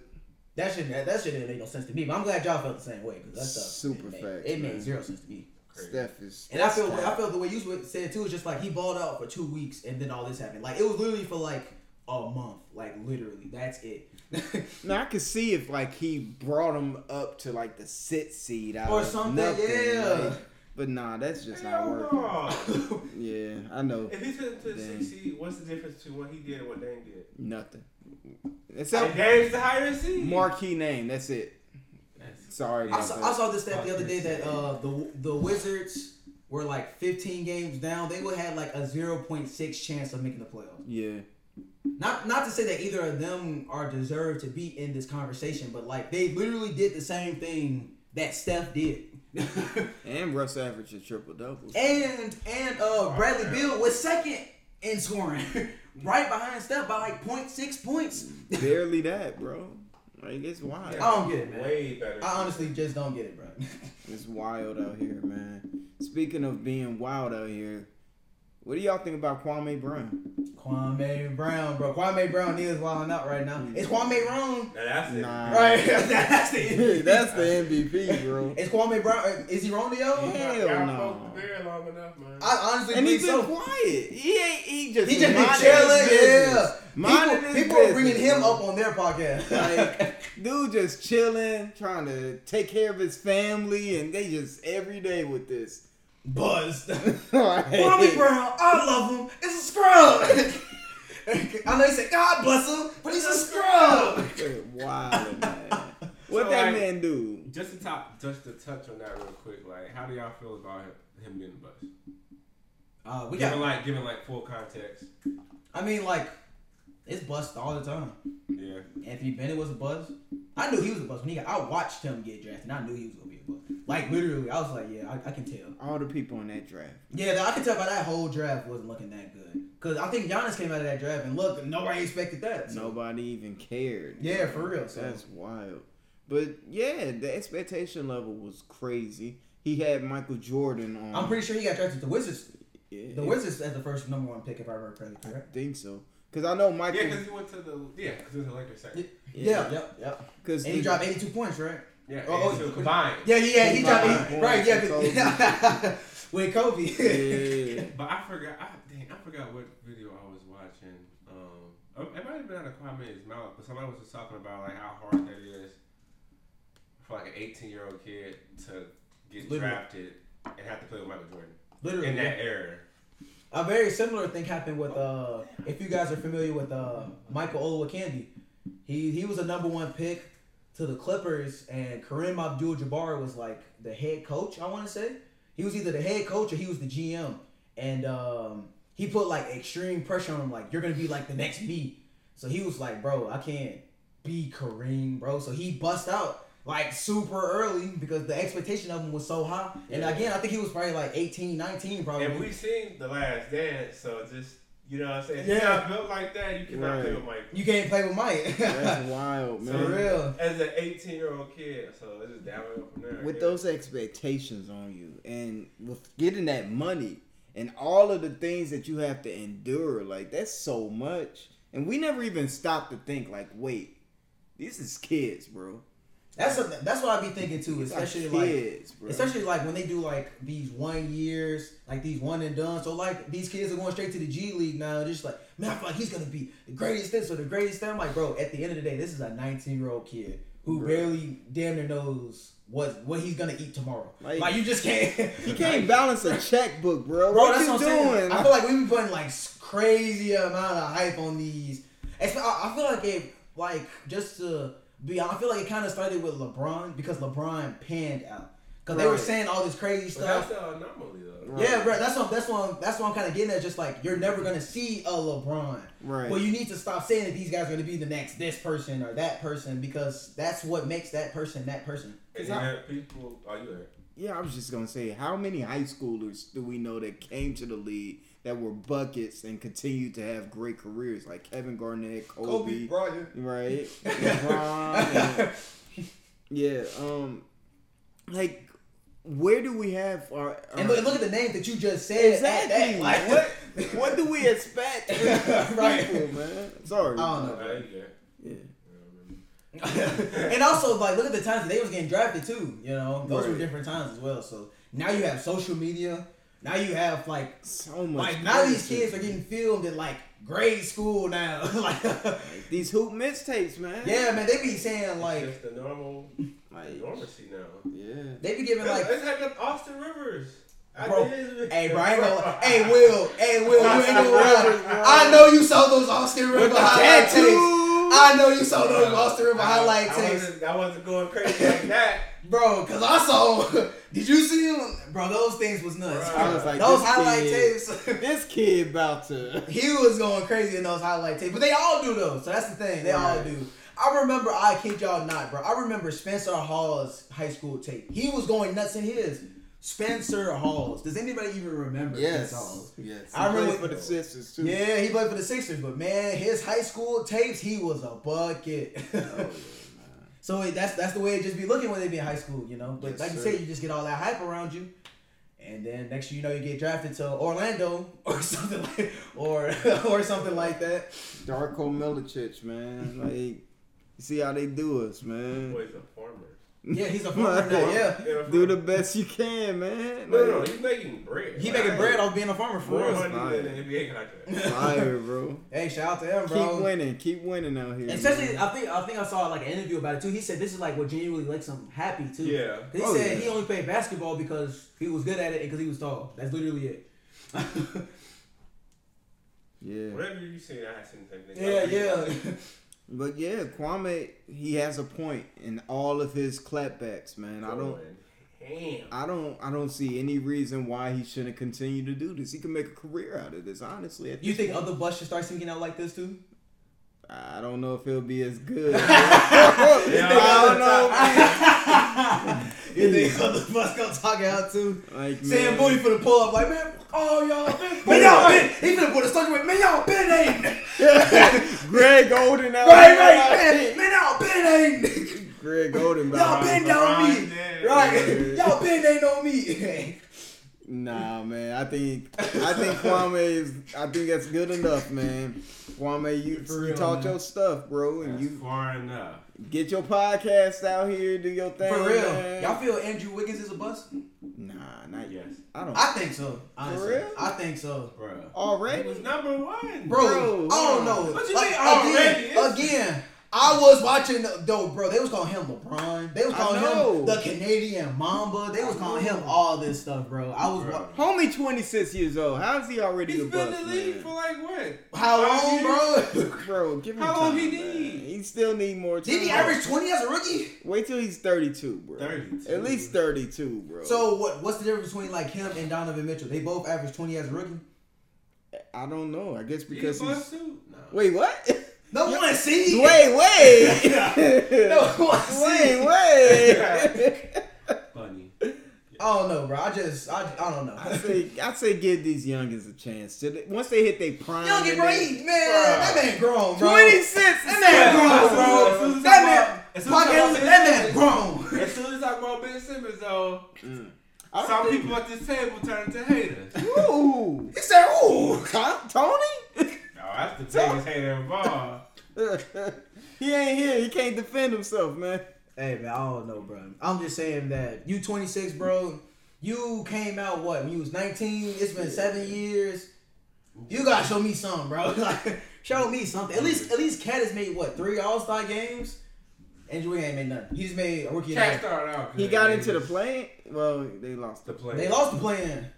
S2: That shit that, that shit didn't make no sense to me. But I'm glad y'all felt the same way because that stuff
S1: Super
S2: it made,
S1: facts,
S2: It made
S1: man.
S2: zero sense to me.
S3: Crazy.
S1: Steph is.
S2: And I feel
S1: Steph.
S2: I feel the way you said too is just like he balled out for two weeks and then all this happened. Like it was literally for like a month. Like literally, that's it.
S1: Now I could see if like he brought him up to like the sit seed out
S2: Or
S1: of
S2: something,
S1: nothing,
S2: yeah.
S1: like- but nah, that's just not working.
S3: no.
S1: Yeah, I know
S3: If he took to the
S1: Dang.
S3: six seed, what's the difference between what he did and what Dame did?
S1: nothing.
S3: And
S1: Except
S3: Dame's the higher seed.
S1: marquee name. That's it.
S3: That's-
S1: Sorry
S2: I saw. I saw this stat the other day that uh the the Wizards were like 15 games down. They would have like a 0.6 chance of making the playoffs.
S1: yeah,
S2: Not not to say that either of them are deserved to be in this conversation, but like they literally did the same thing that Steph did.
S1: and Russ averaged a triple double.
S2: and and uh Bradley Beal was second in scoring, right behind Steph by like 0.6 points.
S1: Barely that, bro. Like it's wild.
S2: I don't get it, man.
S3: Way better.
S2: I honestly just don't get it, bro.
S1: It's wild out here, man. Speaking of being wild out here, what do y'all think about Kwame Brown?
S2: Kwame Brown, bro. Kwame Brown is wilding out right now. It's Kwame Brown.
S3: Now that's it.
S1: Nah.
S2: Right, that's the
S1: That's the MVP, bro.
S2: It's Kwame Brown. Is he Romeo?
S1: Hell
S3: Y'all
S1: no.
S3: spoke the bear long enough, man.
S2: I honestly
S1: And
S2: believe
S1: he's been
S2: so.
S1: quiet. He ain't. He just
S2: He just been chilling, yeah.
S1: Minding
S2: People,
S1: his
S2: people are bringing him
S1: bro.
S2: up on their podcast.
S1: Like, dude just chilling, trying to take care of his family, and they just every day with this.
S2: Buzzed.
S1: Like,
S2: Kwame Brown, I love him. It's a scrub. I know he said God bless him, but he's a scrub.
S1: Wild, man. What
S3: So,
S1: that
S3: like-
S1: man do?
S3: Just to top, just to touch on that real quick, like, how do y'all feel about him, him getting the bus?
S2: Uh, we
S3: Given
S2: got.
S3: like, given like full context.
S2: I mean, like, it's bust all the time.
S3: Yeah.
S2: Anthony Bennett was a buzz. I knew he was a buzz when he got. I watched him get drafted. and I knew he was gonna be a buzz. Like literally, I was like, yeah, I, I can tell.
S1: All the people in that draft.
S2: Yeah, I can tell by that whole draft wasn't looking that good. Cause I think Giannis came out of that draft and look, nobody expected that. so-
S1: Nobody even cared.
S2: Yeah, for real. So
S1: That's wild. But yeah, the expectation level was crazy. He had Michael Jordan on.
S2: I'm pretty sure he got drafted to the Wizards.
S1: yeah,
S2: The Wizards as the first number one pick, if I remember correctly.
S1: I think so. Cause I know Michael.
S3: Yeah, because he went to the yeah, because he was a Lakers second.
S2: Yeah, yep, yep.
S1: Cause
S2: And he
S1: the-
S2: dropped 82 points, right?
S3: Yeah,
S2: Oh,
S3: and
S2: oh,
S3: combined.
S2: Yeah, he yeah, he dropped
S1: Combined
S2: 80, right. Yeah,
S1: points
S2: with Kobe.
S1: Yeah.
S3: But I forgot. I, dang, I forgot what video I was watching. Um, it might have been out of Kwame's mouth, but somebody was just talking about like how hard that is for like an 18 year old kid to get
S2: Literally.
S3: drafted and have to play with Michael Jordan
S2: Literally,
S3: in that era.
S2: A very similar thing happened with uh if you guys are familiar with uh Michael Olowokandi. He he was a number one pick to the Clippers and Kareem Abdul Jabbar was like the head coach, I wanna say. He was either the head coach or he was the GM. And um he put like extreme pressure on him, like you're gonna be like the next me. So he was like, bro, I can't be Kareem, bro. So he bust out like super early because the expectation of him was so high. And
S3: Yeah.
S2: again, I think he was probably like 18, 19 probably.
S3: And we seen the last dance, so just you know what I'm saying.
S2: Yeah.
S3: you're not built like that, you cannot play with Mike.
S2: you can't play with Mike.
S1: That's wild,
S3: So,
S1: man.
S2: For real.
S3: As an 18 year old kid, so it's just downhill from there.
S1: with
S3: yeah.
S1: those expectations on you and with getting that money and all of the things that you have to endure like that's so much and we never even stop to think like wait these is kids bro
S2: That's a, that's what I be thinking too, especially like
S1: kids bro
S2: Especially like when they do like these one years, like these one and done. So like these kids are going straight to the G League now. Just like man, I feel like he's gonna be the greatest this or the greatest that. I'm like, bro. At the end of the day, this is a 19 year old kid who
S1: Bro.
S2: barely damn near knows what what he's gonna eat tomorrow.
S1: Like-
S2: Like, you just can't.
S1: you can't balance a checkbook bro,
S2: bro.
S1: what you
S2: what I'm saying.
S1: doing
S2: I feel like we be putting like crazy amount of hype on these. I I feel like it like just to be. I feel like it kind of started with LeBron because LeBron panned out because they were saying all this crazy
S3: But
S2: stuff.
S3: that's the anomaly though.
S1: Right.
S2: Yeah, bro. That's what that's what I'm, that's what I'm kind of getting at. Just like you're never gonna see a LeBron.
S1: right
S2: Well, you need to stop saying that these guys are gonna be the next this person or that person because that's what makes that person that person.
S3: And
S1: Cause I-
S3: then people, are you there?
S1: yeah i was just gonna say how many high schoolers do we know that came to the league that were buckets and continue to have great careers like kevin garnett kobe,
S2: Bryant.
S1: right LeBron, and- Yeah, um, like, where do we have our, our
S2: And look, look at the names that you just said.
S1: exactly?
S2: At that, like,
S1: what what do we expect
S2: Right.
S1: people, man? Sorry,
S2: I don't know.
S3: Are you?
S1: Yeah,
S2: and also, like, look at the times that they was getting drafted too. You know, those were different times as well. So now you have social media. Now you have like,
S1: so much.
S2: like now these kids are getting filmed in like grade school now. like,
S1: Like, these hoop mixtapes, man.
S2: yeah, man, they be saying like,
S3: It's just the normal
S1: like,
S3: normalcy now.
S1: yeah.
S2: they be giving like.
S3: it's like Austin Rivers.
S2: Bro,
S3: did-
S2: Hey, bro, I ain't gonna. Hey, Will. Hey, Will, you ain't gonna lie. I know you saw those Austin River highlight tapes. I know you saw those Austin River
S3: I-
S2: highlight
S3: I
S2: tapes.
S3: wasn't, I wasn't going crazy like that.
S2: Bro, cause I saw. Did you see him, bro? Those things was nuts.
S3: Bro,
S1: I was like,
S2: those highlight
S1: kid-
S2: tapes.
S1: This kid about to.
S2: he was going crazy in those highlight tapes, but they all do those. So that's the thing. They all do. I remember. I kid y'all not, bro. I remember Spencer Hall's high school tape. He was going nuts in his. Spencer Halls. Does anybody even remember Spencer Halls?
S1: Yes, yes.
S2: I
S1: He played
S2: remember-
S1: for the Sixers too.
S2: Yeah, he played for the Sixers, but man, his high school tapes, he was a bucket.
S1: Oh, yeah.
S2: So it, that's that's the way it just be looking when they be in high school, you know. But
S1: Yes,
S2: like you
S1: sir.
S2: said, you just get all that hype around you, and then next thing you know, you get drafted to Orlando or something like or or something like that.
S1: Darko Milicic, man. Like, you see how they do us, man.
S3: Boy's a farmer.
S2: Yeah, he's a farmer now. Yeah,
S3: Yeah,
S1: Do the best you can, man.
S3: No, no,
S1: Like,
S3: he's making bread.
S2: he making bread off being a farmer for
S3: more
S2: real.
S3: money
S1: fire.
S3: than an NBA contract.
S1: Fire, bro.
S2: Hey, shout out to him, bro.
S1: Keep winning. Keep winning out here.
S2: Especially,
S1: man.
S2: I think I think I saw like an interview about it too. He said this is like what genuinely makes him happy too.
S3: Yeah.
S2: He
S1: Oh,
S2: said
S1: yeah.
S2: he only played basketball because he was good at it and because he was tall. That's literally it.
S1: Yeah.
S3: Whatever you see, I seen the same
S2: yeah, yeah.
S1: But yeah, Kwame, he has a point in all of his clapbacks, man. I don't
S3: ham.
S1: I don't I don't see any reason why he shouldn't continue to do this. He can make a career out of this, honestly.
S2: You
S1: this
S2: think
S1: point.
S2: other bus should start singing out like this too?
S1: I don't know if it'll be as good. I don't know.
S2: You think other bus gonna talk out too?
S1: Like
S2: Sam Bowie for the pull up like man, oh y'all been, man y'all been, he finna put a with man y'all been ain't,
S1: Greg Oden out
S2: right right. Man, man y'all been ain't,
S1: Greg Oden
S2: y'all been down me, right, y'all been ain't on me.
S1: Nah, man. I think I think Kwame is. I think that's good enough, man. Kwame, you,
S2: For
S1: you
S2: real,
S1: taught
S2: man.
S1: your stuff, bro, and
S3: That's
S1: you
S3: far enough.
S1: get your podcast out here, do your thing.
S2: For real,
S1: man.
S2: y'all feel Andrew Wiggins is a bust?
S1: Nah, not yet.
S3: Yes,
S1: I don't.
S2: I think so. Honestly,
S1: real?
S2: I think so.
S3: bro. He
S1: already.
S3: was number one,
S2: Bro,
S1: Bro,
S2: I don't know.
S3: What you
S2: Like,
S3: mean already?
S2: Again, again, I was watching though, bro. They was calling him LeBron. They was calling him the Canadian Mamba. They was calling him all this stuff, bro. I was.
S3: Bro.
S2: Wa-
S1: Homie, twenty six years old. How is he already
S3: He's
S1: a
S3: been
S1: bust,
S3: in the league
S1: man?
S3: for like what?
S2: How
S3: Five
S2: long, bro?
S1: Bro, give him
S3: How long he
S1: man.
S3: need?
S1: He still need more time.
S2: Did he average twenty as a rookie?
S1: Wait till he's thirty two, bro.
S3: 32.
S1: At least thirty two, bro.
S2: So what? What's the difference between like him and Donovan Mitchell? They both average twenty as a rookie.
S1: I don't know. I guess
S3: Because
S1: because he's.
S3: No.
S1: Wait, what?
S2: No one see.
S1: wait, wait.
S2: No one see.
S1: wait, wait.
S3: Funny.
S2: I don't know, bro. I just, I, I don't know.
S1: I say, I say, give these youngins a chance. To once they hit their prime,
S2: Young
S1: and
S2: and right,
S1: they-
S2: man. That man grown, bro.
S1: twenty six.
S2: That man grown,
S3: As soon
S2: bro. That man,
S3: talk- as soon as
S2: Pocket, that
S3: Ben
S2: man grown.
S3: As soon as I talk about Ben Simmons, though, mm.
S1: I don't
S3: some
S1: think-
S3: people at this table turn into haters.
S1: Ooh,
S2: He said, "Ooh."
S1: Tom- Tony.
S3: No, that's the biggest hater involved.
S1: he ain't here. He can't defend himself, man.
S2: Hey man, I don't know, bro. I'm just saying that you 26, bro. You came out what when you was 19. It's been seven years. You gotta show me something, bro. Like, show me something. At least, at least Cat has made what three All Star games. Andrew ain't made nothing. He's made a rookie.
S3: Cat started out.
S1: He got into the
S3: just-
S1: plane. Well, they lost.
S3: The play.
S2: They lost the plan.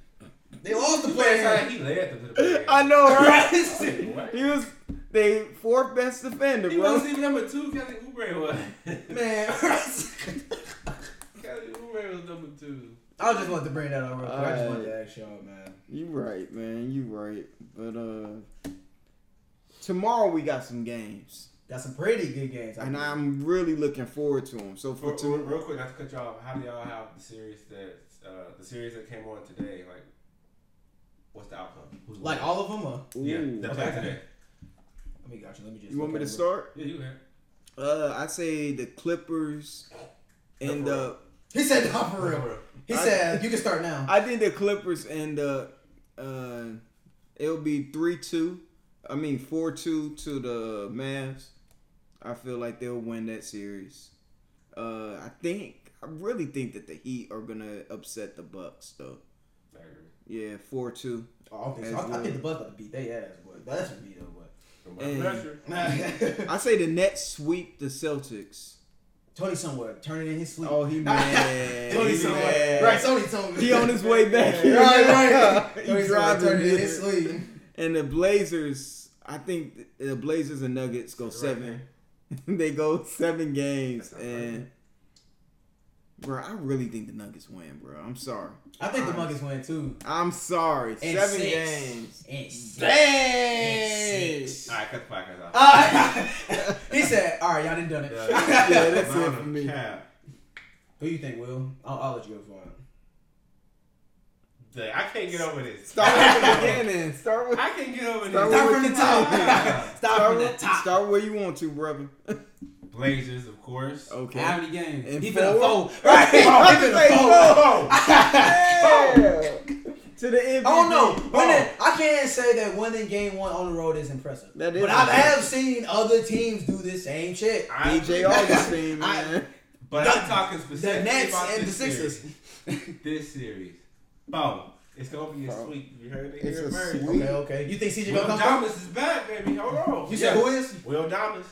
S2: They lost the
S3: The play.
S2: plan.
S3: He led them to the play.
S1: I know, right?
S3: What?
S1: he was they fourth best defender,
S3: He
S1: bro.
S3: wasn't even number two. Kelly Oubre was.
S2: Man,
S3: Kelly Oubre was number two.
S2: I just wanted to bring that up real quick. I just wanted to
S1: Alright.
S2: ask y'all, man.
S1: You right, man. You right. But uh, tomorrow we got some games,
S2: Got some pretty good games.
S1: and I'm really looking forward to them. So for
S3: Real,
S1: two,
S3: real quick, not to cut you off. How do y'all have the series that uh, the series that came on today? Like, what's the outcome? Who's
S2: like
S3: winning?
S2: all of them. Or?
S3: Yeah,
S1: Ooh.
S3: that play
S2: Okay.
S3: today.
S2: Let me got you. Let me just.
S1: you want me to
S2: at
S1: start?
S3: Yeah, you have.
S1: Uh, I say the Clippers end
S3: Clipper.
S1: up.
S2: He said, "Not for real." He
S1: I-
S2: said, "You can start now."
S1: I think the Clippers end up. Uh, it'll be three two. I mean four two to the Mavs. I feel like they'll win that series. Uh, I think I really think that the Heat are gonna upset the Bucks though.
S3: I agree.
S1: Yeah, four two.
S2: Oh, I, don't think so. I, I think the Bucks about to beat their ass, boy. That's what beat them,
S3: From my
S1: And-
S3: pressure.
S2: boy.
S1: I say the Nets sweep the Celtics.
S2: Tony somewhere turning in his sleep.
S1: Oh, he mad.
S2: Tony
S1: He
S2: somewhere.
S1: mad.
S2: Right, Tony told me.
S1: He on his way back.
S2: right, right.
S1: he
S2: Tony somewhere
S1: driving.
S2: turning in his sleep.
S1: And the Blazers, I think the Blazers and Nuggets go seven. they go seven games, and bro, I really think the Nuggets win, bro. I'm sorry.
S2: I think the Nuggets win too.
S1: I'm sorry.
S2: And
S1: seven
S2: six.
S1: games.
S2: And six. And six.
S3: All right, cut the podcast off.
S2: Uh, he said, "All right, y'all didn't done it."
S3: Yeah.
S1: Yeah, that's
S3: Amount
S1: it
S3: of
S1: for me.
S3: cap.
S2: Who you think, Will? I'll, I'll let you go for it.
S3: Dang, I can't get over this.
S1: Start with the beginning. Start with.
S3: I can't get over
S1: Start
S3: this.
S2: Start
S1: with
S2: from the
S1: what
S2: top.
S1: you
S2: Start
S1: Start,
S2: from the top.
S1: start where you want to, brother.
S3: Blazers, of course.
S1: Okay.
S2: How many games?
S1: And
S2: he
S1: four?
S2: finna fold.
S1: Right. I
S2: He
S1: gonna say
S2: finna fold.
S1: Yeah. To the MVP.
S2: I don't know. Winning, I can't say that winning game one on the road is impressive.
S1: That is
S2: but I have seen other teams do this same shit.
S3: I-
S1: DJ Augustin,
S2: I-
S1: man.
S3: But
S2: The-
S3: I'm talking
S2: The
S3: specifically
S2: Nets
S3: about
S2: and the Sixers.
S3: Series. this series. Bo, it's gonna be a
S1: Bro.
S3: sweep. You heard it
S1: It's
S3: here first.
S2: Okay, okay. You think CJ gonna come?
S3: Thomas is back, baby. Hold on.
S2: You said who is?
S3: Will Thomas.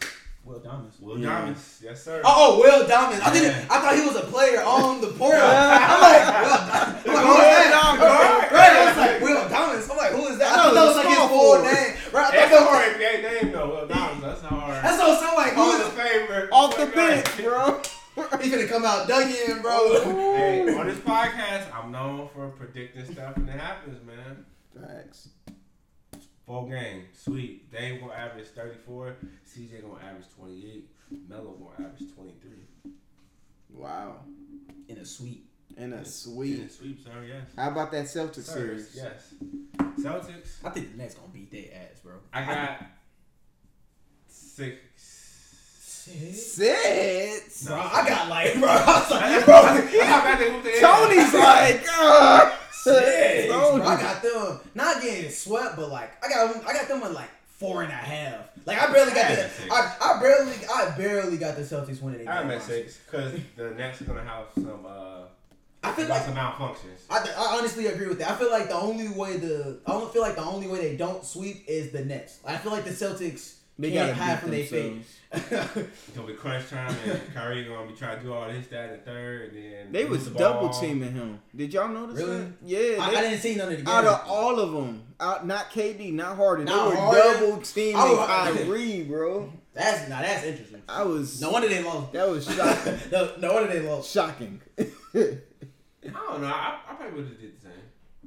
S2: Will Thomas.
S3: Will
S1: Yeah.
S3: Thomas. Yes, sir.
S2: Oh, oh, Will Thomas. I didn't. I thought he was a player on the portal. I'm like, Will Thomas. I'm like, who is that?
S1: Thomas.
S2: Right, right. I was like, Will Thomas. I'm like, who is that? I
S1: I
S2: thought
S1: know,
S2: that was like his full name. Right. I
S3: That's
S2: thought
S3: a
S2: that
S3: hard name though. Will Thomas. That's not hard.
S2: That's what I'm like. Who
S3: Hall
S2: is
S3: of Famer.
S1: Off the bench, bro.
S2: He's gonna come out dug in, bro.
S3: Hey, on this podcast, I'm known for predicting stuff and it happens, man.
S1: Facts.
S3: Full game, sweet. Dame gonna average 34. CJ gonna average 28. Melo gonna average 23.
S1: Wow.
S2: In a suite.
S1: In a
S3: Yeah,
S1: sweep.
S3: sweep, sir. Yes.
S1: How about that Celtics
S3: Sir,
S1: series?
S3: Yes. Celtics.
S2: I think the Nets gonna beat their ass, bro.
S3: I got six.
S1: Six.
S2: Bro, I got like, bro. I was like, bro.
S3: I got back there with the
S1: Tony's like, uh,
S2: Six, bro.
S1: Tony.
S2: I got them not getting swept, but like I got them, I got them at like four and a half. Like I barely got the. I, I barely I barely got the Celtics winning. their
S3: I'm at six because the Nets are gonna have some uh
S2: I feel like
S3: some malfunctions.
S2: I, I honestly agree with that. I feel like the only way the I don't feel like the only way they don't sweep is the Nets. I feel like the Celtics
S1: They
S2: can't
S1: gotta
S2: hide
S1: beat
S2: from their fate.
S1: themselves.
S3: It's gonna be crunch time and Kyrie gonna be trying to do all this, that, and third, and then
S1: They was
S3: the
S1: double teaming him. Did y'all notice
S2: Really?
S1: that? Yeah.
S2: I,
S1: they-
S2: I didn't see none of the games.
S1: out of all of them, out not KD, not Harden,
S2: Not
S1: they were
S2: Harden.
S1: double teaming
S2: I was-
S1: Kyrie, bro.
S2: That's now that's interesting.
S1: I was
S2: No wonder they lost.
S1: that was shocking.
S2: no, no wonder they lost.
S1: shocking.
S3: I don't know. I, I probably would have did the same.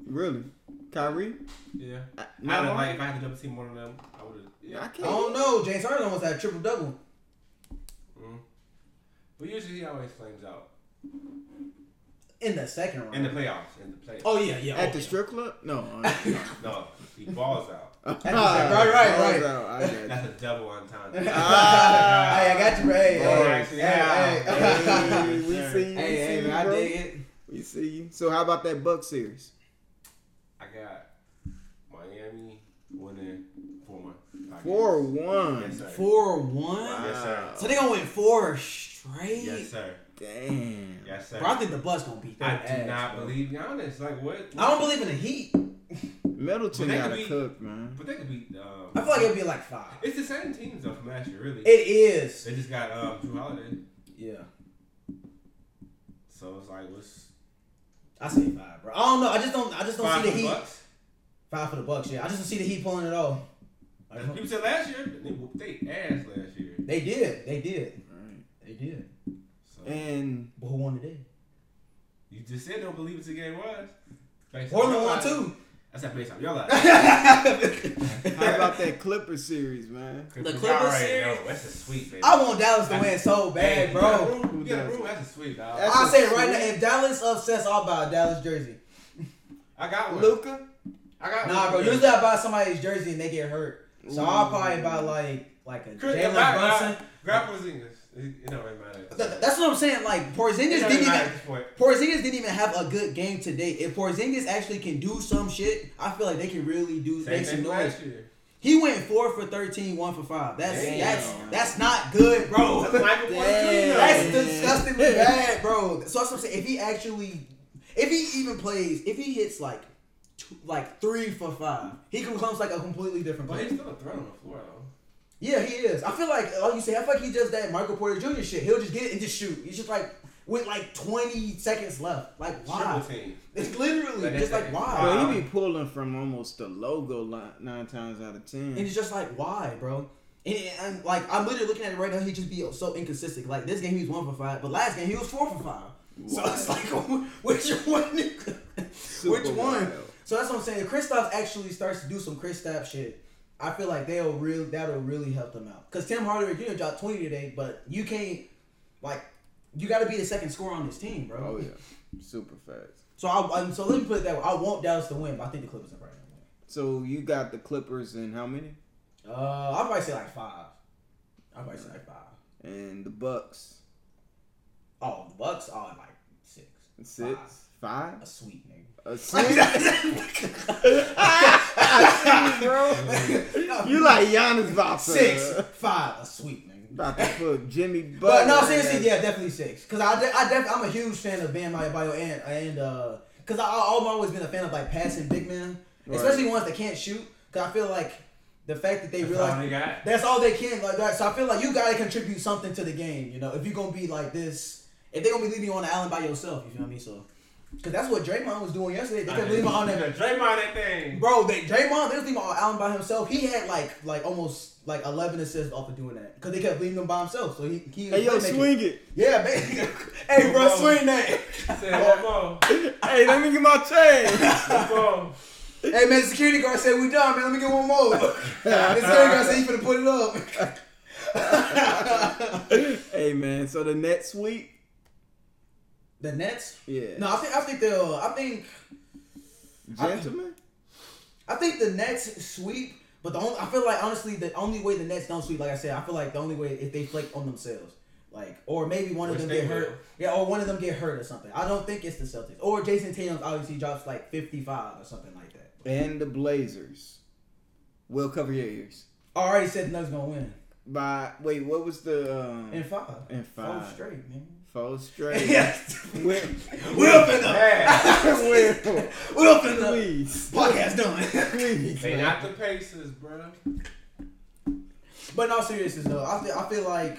S1: really, Kyrie.
S3: Yeah.
S1: I,
S3: I
S1: not
S3: like if I had to double team one of them, I would have.
S1: I
S3: Yeah.
S2: I
S1: can't.
S2: don't know. James Harden almost had a triple double.
S3: Mm. But usually he always flames out
S2: In the second round.
S3: in the playoffs. In the playoffs.
S2: oh yeah, yeah.
S1: At
S2: oh,
S1: the
S2: yeah.
S1: strip club? No. uh,
S3: No, he balls out.
S1: right,
S2: right, right, right.
S1: I.
S3: That's a double entendre.
S1: Ah.
S2: hey, I got you, bro. Hey,
S3: Oh,
S2: hey, hey,
S3: yeah.
S2: hey.
S1: Hey, we
S3: Yes,
S1: see you.
S2: Hey,
S1: we see
S2: hey,
S1: you,
S2: man, I dig it.
S1: We see you. So how about that Buck series?
S3: I got Miami winning four one.
S1: Four one.
S3: Yes, sir.
S2: Four one.
S3: Yes, sir.
S2: So they gonna win four straight.
S3: Yes, sir.
S1: Damn.
S3: Yes, sir.
S2: Bro, I think the Bucks gonna beat that.
S3: I
S2: that.
S3: do not
S2: bro.
S3: believe Giannis. Like what?
S2: I don't believe in the Heat.
S1: Middleton
S3: But they
S1: gotta
S3: could be-
S1: cook, man.
S3: But they could beat. Um,
S2: I feel like it'll be like five.
S3: it's the same teams though from last year, really.
S2: It is.
S3: they just got um, Jrue Holiday,
S2: Yeah,
S3: so it's like what's
S2: I say five, bro. I don't know. I just don't. I just don't
S3: five
S2: see the
S3: the
S2: Heat.
S3: Bucks.
S2: Five for the Bucks. Yeah, I just don't see the Heat pulling it off. I don't-
S3: People said last year they whooped they ass last year.
S2: They did. They did.
S1: Right.
S2: They did.
S3: So
S1: And
S2: But who won today?
S3: you just said don't believe it's a game was. Based on
S2: Portland
S3: your
S2: won
S3: lies.
S2: too.
S3: That's not based on your life.
S1: how about that Clipper series, man?
S2: The Clippers series?
S3: that's a sweep, baby.
S2: I want Dallas to win so
S3: Hey,
S2: bad,
S3: you got
S2: bro.
S3: room, You got
S1: Who
S3: room. That's a sweep, dog.
S1: That's-
S2: I say it right now, if Dallas upsets, I'll buy a Dallas jersey.
S3: I got one.
S1: Luka.
S3: I got
S2: Nah,
S3: one.
S2: bro. Usually I buy somebody's jersey and they get hurt. So I'll probably buy like like a
S3: Chris,
S2: Jalen
S3: grab-
S2: Brunson.
S3: Grab Porzingis. It it don't really matter.
S2: Th- That's what I'm saying. Like
S3: It
S2: Porzingis didn't even
S3: at this point.
S2: Porzingis didn't even have a good game today. If Porzingis actually can do some shit, I feel like they can really do
S3: Same
S2: make some noise.
S3: last year.
S2: He went four for 13, one for five. That's
S1: Damn.
S2: that's that's not good, bro.
S3: That's Michael Porter
S1: Damn.
S3: Jr.
S2: That's disgustingly bad, bro. So that's what I'm saying. If he actually, if he even plays, if he hits like, two, like three for five, he becomes like a completely different Player.
S3: But
S2: player.
S3: he's still a threat on the floor, though.
S2: Yeah, he is. I feel like, like you say, I feel like he does that Michael Porter Jr. shit. He'll just get it and just shoot. He's just like with like 20 seconds left. Like why? It's literally
S3: Like,
S2: just like
S3: like-
S2: why?
S1: Bro,
S3: Wow.
S1: he be pulling from almost the logo line nine times out of ten.
S2: And it's just like, why, bro? And, and like, I'm literally looking at it right now. He just be so inconsistent. Like this game, he was one for five, but last game he was four for five. So it's like, which one?
S1: Super
S2: which one? So that's what I'm saying. If Kristaps actually starts to do some Kristaps shit, I feel like they'll really that'll really help them out. Cause Tim Hardaway Jr. dropped 20 today, but you can't like you got to be the second scorer on this team, bro.
S1: Oh yeah, super fast.
S2: So I um, so let me put it that way. I want Dallas to win, but I think the Clippers are right gonna
S1: So you got the Clippers and how many?
S2: Uh, I'll probably say like five. I'll probably say like five.
S1: And the Bucks
S2: Oh, the Bucks are like six.
S1: six, five.
S2: A sweet nigga.
S1: A six. I see, bro. You like Giannis about
S2: Six, five, a sweet nigga.
S1: about to put Jimmy Butler.
S2: But no, seriously,
S1: that-
S2: yeah, definitely six. Cause I, de- I def- I'm a huge fan of Bam Adebayo and and uh, cause I, I, I've always been a fan of like passing big men,
S1: Right.
S2: especially ones that can't shoot. Cause I feel like the fact that they
S3: That's
S2: realize
S3: all they got.
S2: that's all they can like that. So I feel like you gotta contribute something to the game. You know, if you're gonna be like this, if they're gonna be leaving you on the island by yourself, you feel me? So, cause that's what Draymond was doing yesterday. They kept leaving him on that.
S3: Draymond that thing.
S2: Bro, they Draymond, they was leaving all Allen by himself. He had like like almost like eleven assists off of doing that because they kept leaving him by himself. So he he
S1: Hey yo, swing it.
S2: Yeah, man. hey, bro, swing that.
S3: Said one more.
S1: Hey, let me get my chain.
S2: Hey, man, security guard said we done, man. Let me get one more. the security guard said he finna put it up.
S1: hey man, so the net sweep.
S2: The Nets?
S1: Yeah.
S2: No, I think I think they'll. I think
S1: Gentlemen.
S2: I think the Nets sweep. But the only, I feel like honestly the only way the Nets don't sweep, like I said, I feel like the only way if they flake on themselves, like or maybe one of
S3: Which
S2: them
S3: they
S2: get
S3: will.
S2: hurt, yeah, or one of them get hurt or something. I don't think it's the Celtics or Jayson Tatum obviously drops like fifty five or something like that.
S1: and the Blazers. Will cover your ears.
S2: I already said the Nuggets gonna win
S1: By wait, what was the um
S2: in five,
S1: in
S2: Four
S1: five
S2: straight, man.
S1: Four straight?
S2: yes,
S1: Will,
S2: we up in the
S3: Man,
S1: Will,
S2: we up in the
S1: please,
S2: podcast done.
S1: please.
S3: they not the Pacers, bro.
S2: But in all seriousness though, I feel, I feel like,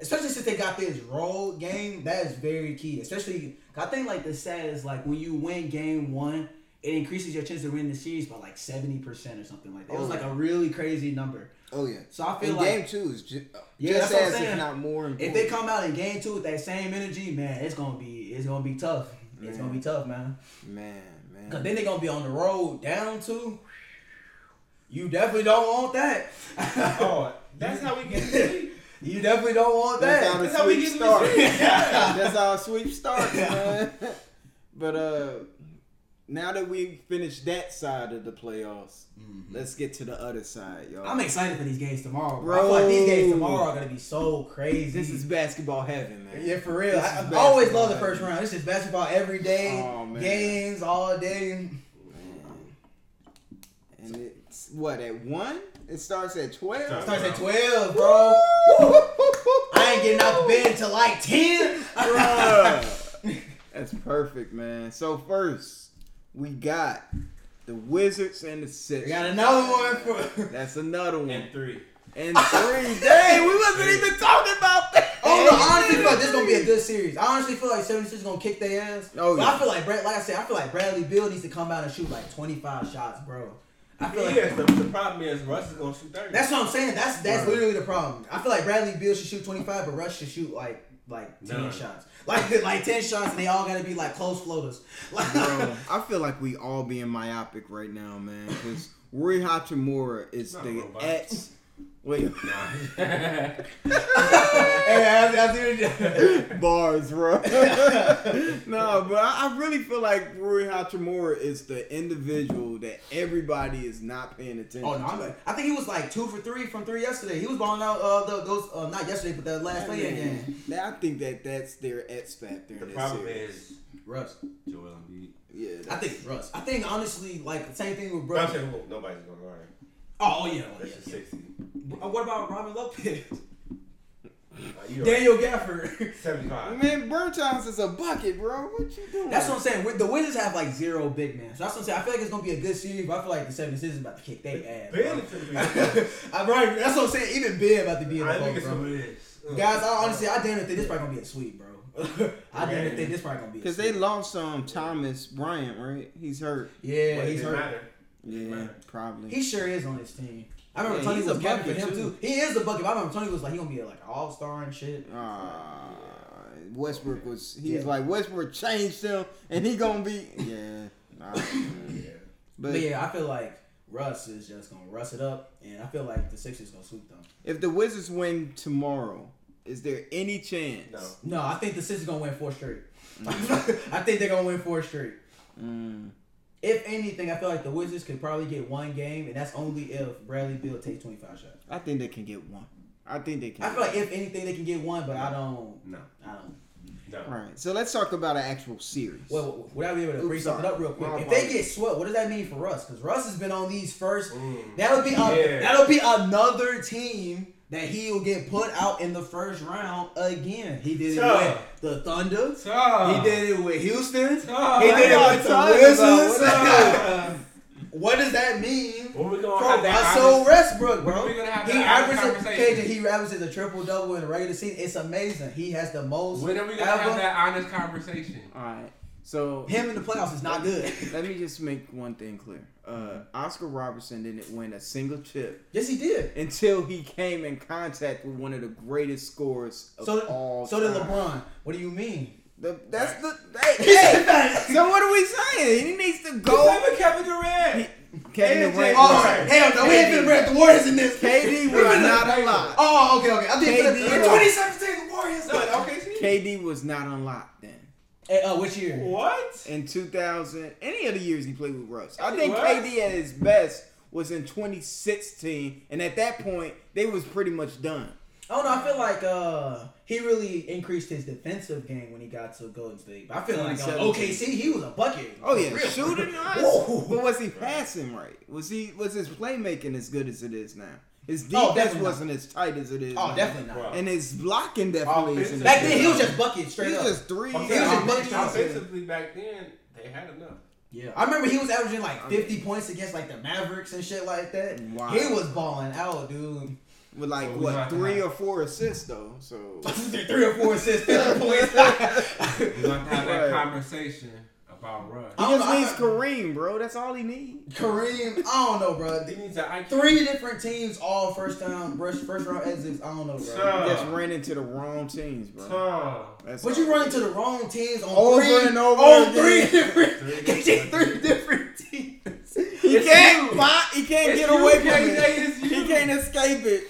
S2: especially since they got this road game, that is very key. Especially, I think like the stat is like when you win game one, it increases your chance to win the series by like seventy percent or something like that. It was
S1: Oh.
S2: like a really crazy number.
S1: Oh yeah.
S2: So I feel
S1: And
S2: like
S1: game two is ju-
S2: Yeah,
S1: just
S2: that's
S1: as if
S2: saying.
S1: not more important.
S2: if they come out in game two with that same energy, man, it's gonna be it's gonna be tough. It's
S1: Man.
S2: gonna be tough, man.
S1: man, man. man.
S2: Cause then they're gonna be on the road down to. You definitely don't want that.
S3: Oh, that's how we get to
S2: You definitely don't want
S1: That's
S2: that.
S1: how
S3: That's how we
S1: sweep
S3: get to
S1: starts. That's how a sweep starts, man. But uh, now that we finished that side of the playoffs, let's get to the other side, y'all.
S2: Mm-hmm. I'm excited for these games tomorrow, bro.
S1: Bro.
S2: I feel like these games tomorrow are gonna be so crazy.
S1: this is basketball heaven, man.
S2: yeah, for real. I, I always love the first round. This is basketball every day,
S1: Oh, man.
S2: games all day.
S1: And it's what at one? It starts at twelve.
S2: Starts at twelve, bro. I ain't getting out the bed until like ten.
S1: Bruh. That's perfect, man. So first, we got the Wizards and the
S2: We got another one for.
S1: That's another one.
S3: And three.
S1: And three. Dang, we wasn't even talking about that.
S2: Oh no, I honestly feel like this gonna be a good series. I honestly feel like 76 gonna kick their ass.
S1: Oh,
S2: but
S1: yeah.
S2: I feel like Brad, like I said, I feel like Bradley Beal needs to come out and shoot like 25 shots, bro. I feel like
S3: the, the problem is Russ is gonna shoot thirty.
S2: that's what I'm saying. That's that's
S1: Right.
S2: literally the problem. I feel like Bradley Beal should shoot 25, but Russ should shoot like like 10
S3: None.
S2: shots. Like like 10 shots, and they all gotta be like close floaters. Like,
S1: Bro, I feel like we all being myopic right now, man. Because Rui Hachimura is the
S3: robot.
S1: ex. Wait,
S3: Nah.
S2: hey, I, I see what
S1: bars, bro. no, but I, I really feel like Rui Hachimura is the individual that everybody is not paying attention
S2: Oh no, I'm,
S1: to.
S2: I think he was like two for three from three yesterday. He was balling out uh, the, those uh, not yesterday, but the last play game.
S1: Now I think that that's their X factor.
S3: the
S1: in this
S3: problem
S1: series.
S3: is
S2: Russ.
S3: Joel Embiid.
S1: yeah,
S2: I think it's Russ. I think honestly, like the same thing with
S3: But I'm
S2: Russ.
S3: saying well, nobody's gonna guard him.
S2: Oh yeah, oh,
S3: That's
S2: yeah,
S3: just
S2: yeah.
S3: sixty.
S2: Uh, What about Robin Lopez?
S3: Like,
S2: Daniel Gafford.
S3: seventy-five.
S1: man, Bertans is a bucket, bro. What you doing?
S2: That's what I'm saying. With- The Wizards have like zero big man. so that's what I'm saying. I feel like it's gonna be a good series, but I feel like the 76ers is about to kick their ass. bro.
S3: Barely.
S2: I'm right. That's what I'm saying. Even Ben about to be in the
S3: I think
S2: boat,
S3: it's
S2: bro.
S3: who it is.
S2: Guys, I honestly, I damn it think this probably gonna be a sweep, bro. I damn it
S3: Yeah.
S2: think this probably gonna be. a
S1: Because they lost um Thomas Bryant, right? He's hurt.
S2: Yeah,
S3: But it
S2: he's hurt.
S3: matter.
S1: Yeah,
S3: Right.
S1: probably.
S2: He sure is on his team. I remember
S1: Yeah,
S2: Tony was
S1: a
S2: capping for him
S1: too.
S2: too. He is a bucket. But I remember Tony was like he gonna be like an all star and shit.
S1: Uh, Westbrook was. He's
S2: Yeah.
S1: like Westbrook changed him, and he gonna be. Yeah. Nah.
S3: Yeah.
S1: but
S2: But yeah, I feel like Russ is just gonna rush it up, and I feel like the Sixers gonna sweep them.
S1: if the Wizards win tomorrow, is there any chance?
S3: No.
S2: No, I think the Sixers gonna win four straight. I think they're gonna win four straight.
S1: Mm.
S2: If anything, I feel like the Wizards could probably get one game, and that's only if Bradley Beal takes twenty five shots.
S1: I think they can get one. I think they can.
S2: I feel like if anything, they can get one, but I don't.
S3: No.
S2: I don't.
S3: No.
S1: All right, so let's talk about an actual series.
S2: Well, would I be able to bring something
S1: sorry.
S2: up real quick?
S1: My
S2: If they get swept, what does that mean for Russ? Because Russ has been on these first.
S3: Mm.
S2: That'll be a, that'll be another team that he'll get put out in the first round again. He did it
S3: Tough.
S2: with the Thunder.
S3: Tough.
S2: He did it with Houston.
S3: Tough.
S2: He did it with the Wizards.
S1: about?
S2: What does that mean
S3: When we gonna
S2: for
S3: have that
S2: Russell Westbrook, bro?
S3: we gonna have
S2: He
S3: that honest
S2: averages
S3: conversation?
S2: KJ. He averages a triple double in the regular season. It's amazing. He has the most.
S3: When are we gonna
S2: ever.
S3: have that honest conversation?
S1: All right, so
S2: Him in the playoffs is not good.
S1: let me just make one thing clear. Uh, Oscar Robertson didn't win a single chip
S2: yes, he did.
S1: until he came in contact with one of the greatest scorers of
S2: So,
S1: all
S2: so did. LeBron. What do you mean?
S1: The, that's the hey, hey, so what are we saying? He needs to go.
S3: with Kevin Durant.
S1: Kevin
S3: AJ
S1: Durant.
S2: Oh,
S1: was-
S2: hell no, we ain't finna bring the Warriors in this.
S1: KD was not unlocked.
S2: Oh, okay, okay. I think
S1: KD
S2: in
S1: was-
S2: 2017 the Warriors.
S3: No, okay.
S1: KD was not unlocked then.
S2: Hey, uh, which year?
S3: What?
S1: In 2000, any of the years he played with Russ, I think
S3: was?
S1: KD at his best was in 2016, and at that point they was pretty much done.
S2: Oh no, I feel like uh he really increased his defensive game when he got to Golden State. But I feel like uh,
S1: 2017.
S2: OKC, he was a bucket.
S1: Oh yeah,
S2: real.
S1: shooting nice.
S2: Whoa.
S1: But was he passing right? Was he was his playmaking as good as it is now? His
S2: Oh,
S1: defense
S2: definitely
S1: wasn't as tight as it is.
S2: Oh,
S1: now.
S2: definitely not.
S1: And his blocking oh, definitely isn't.
S2: Back then, he was just bucket straight
S1: He's
S2: up.
S1: just three.
S3: I'm
S2: He was just
S3: offensively,
S2: bucket.
S3: offensively back then, they had enough.
S2: yeah, I remember he was averaging like 50 points against like the Mavericks and shit like that.
S1: Wow.
S2: He was balling out, dude.
S1: with like
S3: So
S1: what three or four assists though. So
S2: Three or four assists, 50 points.
S3: We're gonna have that
S1: Right.
S3: conversation a about Russ.
S1: He
S2: I
S1: just
S2: know,
S1: needs
S2: got-
S1: Kareem, bro. That's all he needs.
S2: Kareem, I don't know, bro.
S3: He needs an IQ.
S2: Three different teams, all first time, first, first round exits. I don't know, bro.
S3: Sure.
S1: He just ran into the wrong teams, bro.
S3: Tom.
S1: That's
S2: But you run into the wrong teams on
S1: Over
S2: three,
S1: and over
S2: on
S1: again.
S2: three different,
S3: Three different-
S2: three different teams.
S1: He
S3: It's
S1: can't.
S3: you.
S1: He can't
S3: It's
S1: get
S3: you,
S1: away from
S3: KJ,
S1: it. He
S3: you.
S1: can't escape it.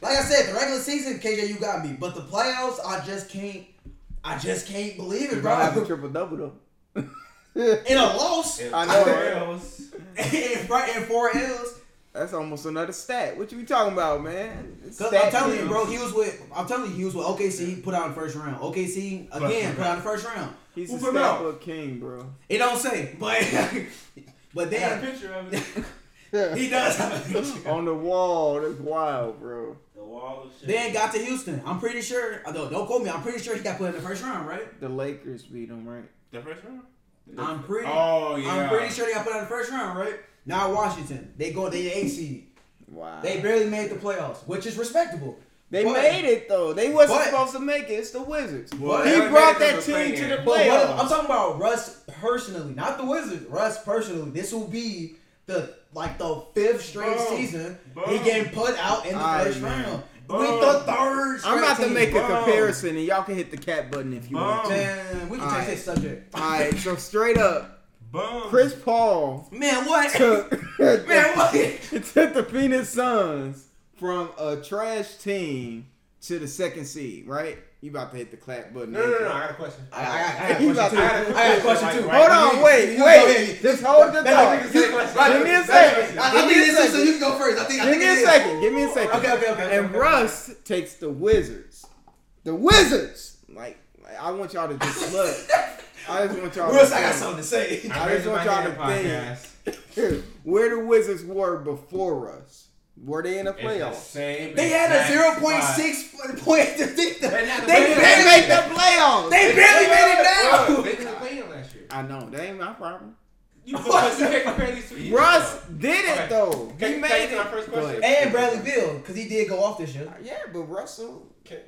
S2: Like I said, the regular season, KJ, you got me. But the playoffs, I just can't. I just can't believe it,
S1: Bro, I have a triple double though.
S2: In a loss,
S1: I know,
S3: four
S1: right?
S3: L's.
S2: and right in four L's.
S1: That's almost another stat. What you be talking about, man? It's
S2: 'Cause
S1: stat
S2: I'm telling you, bro, he was with. I'm telling you, he was with OKC. Put out in the first round. OKC again, put out in the first round.
S1: He's
S3: Who
S1: a
S3: put him
S1: king, bro.
S2: It don't say, but but
S3: They have a picture of it.
S2: he does have a picture.
S1: On the wall, that's wild, bro.
S3: The wall of shit.
S2: Then got to Houston. I'm pretty sure. Don't, don't quote me. I'm pretty sure he got put in the first round, right?
S1: The Lakers beat him, right?
S3: The first round?
S2: I'm pretty.
S3: Oh, yeah.
S2: I'm pretty sure they got put out in the first round, right? Now Washington, they go. They the eight seed.
S1: Wow.
S2: They barely made the playoffs, which is respectable.
S1: They
S2: But-
S1: made it though. They wasn't
S2: but-
S1: supposed to make it. It's the Wizards.
S3: Well,
S1: he brought that team to
S3: play-in.
S1: the
S2: But what,
S1: playoffs.
S2: I'm talking about Russ personally, not the Wizards. Russ personally. This will be the like the fifth straight
S3: Boom.
S2: season he
S3: Boom.
S2: getting put out in the
S1: Alright,
S2: first
S1: man.
S2: round.
S3: Boom. Oh.
S2: With the third.
S1: I'm about to
S2: straight
S1: make a
S2: team.
S1: Comparison, and y'all can hit the cat button if you want.
S3: Boom.
S1: to.
S2: Man, we can
S1: Alright.
S2: change this subject.
S1: All right, so straight up,
S3: Boom.
S1: Chris Paul
S2: Man, what?
S1: took
S2: Man, what?
S1: took the Phoenix Suns from a trash team to the second seed, right? You about to hit the clap button?
S3: No, no,
S1: ain't
S3: no. I got a question.
S2: I, I, I, I got a
S1: about
S2: question
S1: to-
S2: too. I got a question too.
S1: Hold on, wait, wait. Just hold the
S2: Let-
S1: thought.
S2: let me say.
S1: Give me a second.
S2: I, I think this is so you can go first. I think. I
S1: Give
S2: think
S1: me a second. Give me a second.
S2: Okay, okay, okay.
S1: And. Russ takes the Wizards. The Wizards. Like, like I want y'all to just look. I just want y'all.
S2: Russ,
S1: to
S2: I got something to say.
S1: I
S3: I
S1: just
S3: just
S1: want y'all to think. Where the Wizards were before us. Were they in the playoffs?
S3: Same
S2: They had a
S3: exact
S2: zero
S3: spot.
S2: point six point. They, they,
S3: They had to
S2: they
S3: win.
S1: They
S2: barely
S1: made
S2: made
S1: the playoffs.
S2: They barely made it
S3: Look,
S2: down.
S3: They didn't play him last year.
S1: I know. That ain't my problem.
S3: You, because you can't compare these two.
S1: Russ did it
S3: Okay.
S1: though.
S3: Can-
S1: he
S3: can
S1: made it.
S3: my first question?
S2: And Bradley Beal, because he did go off this year.
S1: Uh, yeah, but Russell,
S3: Can-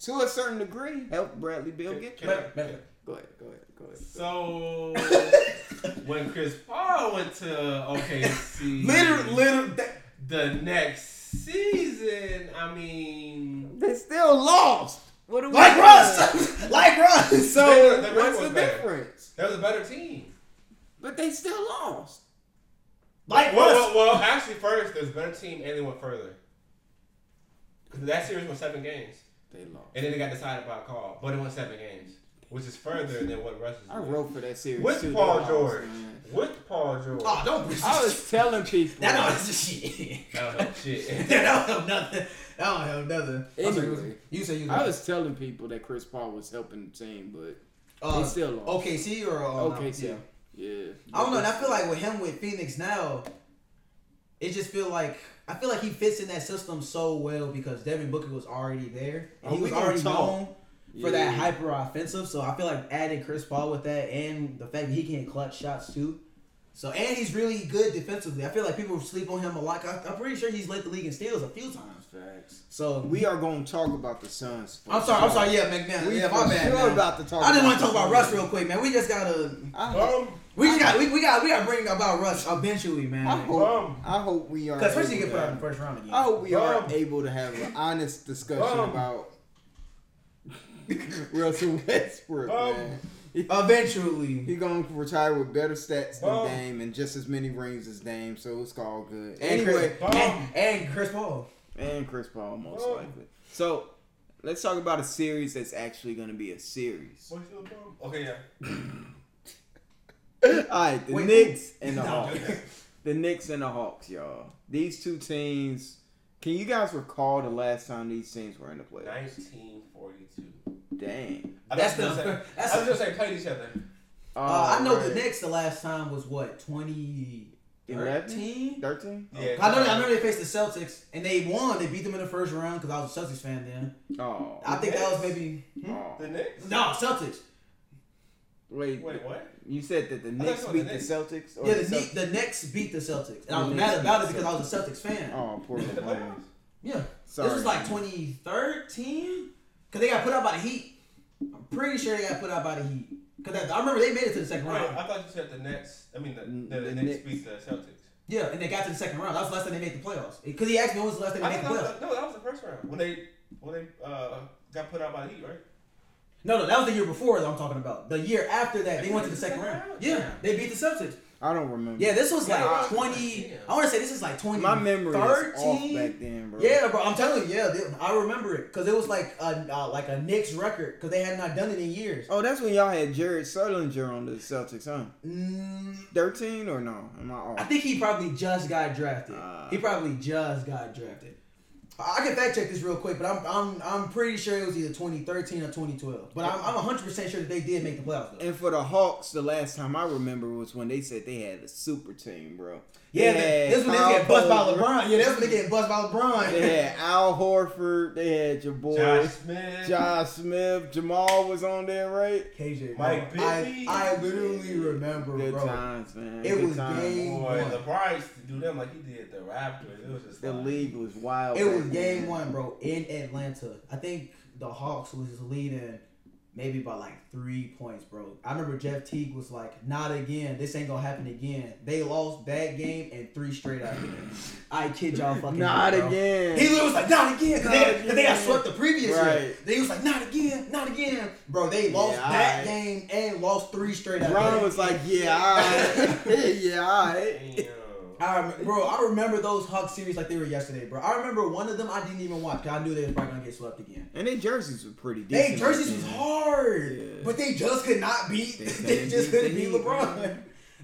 S1: to a certain degree, helped Bradley Beal
S3: can-
S1: get there.
S3: I-
S2: Better, better.
S1: Go ahead. Go ahead. Go ahead.
S3: So when Chris Paul went to OKC,
S2: Literally, literally. that-
S3: the next season, I mean,
S1: They still lost. What are we
S2: Like
S1: doing?
S2: Russ. like Russ.
S1: So
S3: They- they
S1: what's the
S3: better.
S1: difference?
S3: that was a better team.
S1: But they still lost.
S2: Like
S3: Well,
S2: Russ.
S3: well, well, actually, first there's a better team, and they went further. Because that series went seven games,
S1: They lost.
S3: and then it got decided by a call, but it went seven games, which is further than what Russ is.
S1: I
S3: doing.
S1: wrote for that series
S3: with
S1: too.
S3: Paul George.
S1: man.
S3: With Paul George.
S2: Oh, don't.
S1: I was telling people.
S2: That don't help shit.
S3: That was shit.
S2: that don't help nothing. That don't help nothing. I'm
S1: Anyway.
S2: you say you.
S1: I was telling people that Chris Paul was helping the team, but
S2: uh,
S1: they still lost.
S2: OKC or uh,
S1: OKC.
S2: Yeah.
S1: Yeah.
S2: I don't know. And I feel like with him with Phoenix now, it just feel like I feel like he fits in that system so well because Devin Booker was already there. And
S1: Oh,
S2: he was already
S1: talk.
S2: known for that
S1: Yeah.
S2: hyper offensive. So I feel like adding Chris Paul with that and the fact that he can clutch shots too. So and he's really good defensively. I feel like people sleep on him a lot. I, I'm pretty sure he's led the league in steals a few times.
S1: Facts.
S2: So
S1: We are going to talk about the Suns. for
S2: I'm sorry. I'm sorry. Yeah, McMahon.
S1: We
S2: yeah,
S1: for
S2: my bad.
S1: sure
S2: man.
S1: about to talk.
S2: I just want to talk about Russ real quick, man. We just gotta.
S1: I,
S3: Um,
S2: We just got. We, we got. We got to bring about Russ eventually, man.
S1: I
S2: man.
S1: hope.
S3: Um,
S1: I hope we are.
S2: Because first he
S1: able
S2: get put out in the first round again.
S1: I hope we are able to have an honest discussion
S3: Bum.
S1: about Russell Westbrook,
S3: Bum.
S1: man.
S2: Eventually.
S1: He gonna retire with better stats than
S3: Bum.
S1: Dame and just as many rings as Dame, so it's all good.
S2: And
S1: Anyway,
S2: Chris,
S3: Bum.
S2: and, and Chris Paul.
S1: and Chris Paul most
S3: Bum.
S1: likely. So let's talk about a series that's actually gonna be a series.
S3: what's your problem? Okay, yeah.
S1: all right, the
S2: Wait,
S1: Knicks and the
S2: No,
S1: Hawks. The Knicks and the Hawks, y'all. These two teams. Can you guys recall the last time these teams were in the playoffs?
S3: 1942.
S1: Dang.
S3: I
S2: That's
S3: was
S2: the-
S3: gonna say-
S2: that's
S3: I was
S2: the-
S3: gonna say played each other.
S2: Uh, I know
S1: right.
S2: the Knicks the last time was what, 2013?
S1: 11? 13?
S3: Yeah.
S2: I know. I remember they faced the Celtics and they won. They beat them in the first round because I was a Celtics fan then.
S1: Oh.
S2: I think that was
S3: Knicks?
S2: maybe
S1: oh.
S3: The Knicks?
S2: no Celtics.
S1: Wait,
S3: Wait, what?
S1: you said that the
S3: thought
S1: Knicks beat
S3: the
S1: the Celtics? Or
S2: Yeah, the,
S1: the
S2: Knicks,
S1: Celtics?
S2: the Knicks beat the Celtics, and I
S1: The
S2: was
S1: Knicks
S2: mad about it
S1: beat the
S2: because I was a Celtics fan.
S1: Oh, poor
S3: In the
S2: Yeah,
S1: Sorry.
S2: this was like 2013 because they got put out by the Heat. I'm pretty sure they got put out by the Heat. Because I remember they made it to the second round.
S3: I thought you said the Nets. I mean, the, the, the,
S1: the
S3: Knicks
S1: Knicks.
S3: beat the Celtics.
S2: Yeah, and they got to the second round. That was the last time they made the playoffs. Because he asked me when was the last time
S3: I
S2: they made the playoffs.
S3: that, no, that was the first round when they when they uh, got put out by the Heat, right?
S2: No, no, that was the year before that I'm talking about. The year after that, they
S3: They
S2: went to the
S3: to
S2: second
S3: the
S2: round.
S3: second
S2: Yeah, they beat the Celtics.
S1: I don't remember.
S2: Yeah, this was like
S3: Yeah.
S2: 20.
S3: Damn.
S2: I want to say this is like 20.
S1: my memory is off back then, bro.
S2: Yeah, bro. I'm telling you, yeah, they, I remember it because it was like a uh, like a Knicks record because they had not done it in years.
S1: Oh, that's when y'all had Jared Sullinger on the Celtics, huh?
S2: Mm,
S1: Thirteen or no? Am I
S2: I think he probably just got drafted.
S1: Ah.
S2: he probably just got drafted. I can fact check this real quick, but I'm I'm I'm pretty sure it was either 2013 or 2012. But I'm I'm 100 percent sure that they did make the playoffs though.
S1: And for the Hawks, the last time I remember was when they said they had a super team, bro.
S2: Yeah,
S1: They
S2: they,
S1: had
S2: this when they get
S1: Kyle
S2: bust by LeBron. Yeah, that's when they get bust by LeBron.
S1: They had Al Horford. They had your boy
S3: Josh
S1: Josh,
S3: Smith.
S1: Smith. Jamal was on there, right?
S2: KJ,
S3: Mike
S2: bro, I, I literally remember,
S1: Good
S2: bro.
S1: times, man.
S2: It
S1: Good
S2: was
S1: times.
S2: game-
S3: Boy,
S2: one.
S3: LeBron used to do them like he did the Raptors. It was just
S1: The
S3: like,
S1: league was wild.
S2: It was game one, bro, in Atlanta. I think the Hawks was leading maybe by like three points, bro. I remember Jeff Teague was like, "Not again. This ain't gonna happen again." They lost that game and three straight after that. I kid y'all fucking
S1: Not
S2: not, bro.
S1: again.
S2: He literally was like, "Not again," because
S1: Not
S2: they, 'cause they got swept the previous year.
S1: Right.
S2: They was like, "Not again, not again," bro. They lost
S1: Yeah,
S2: that
S1: alright.
S2: game and lost three straight after
S1: Ron was like, yeah, all right. yeah, all right.
S2: I bro, I remember those Hawks series like they were yesterday, bro. I remember one of them I didn't even watch because I knew they was probably gonna get swept again.
S1: And their jerseys were pretty
S2: They
S1: decent.
S2: jerseys was hard,
S1: Yeah.
S2: but they just could not beat.
S1: They
S2: They, just
S1: beat
S2: couldn't
S1: the
S2: beat LeBron.
S1: bro.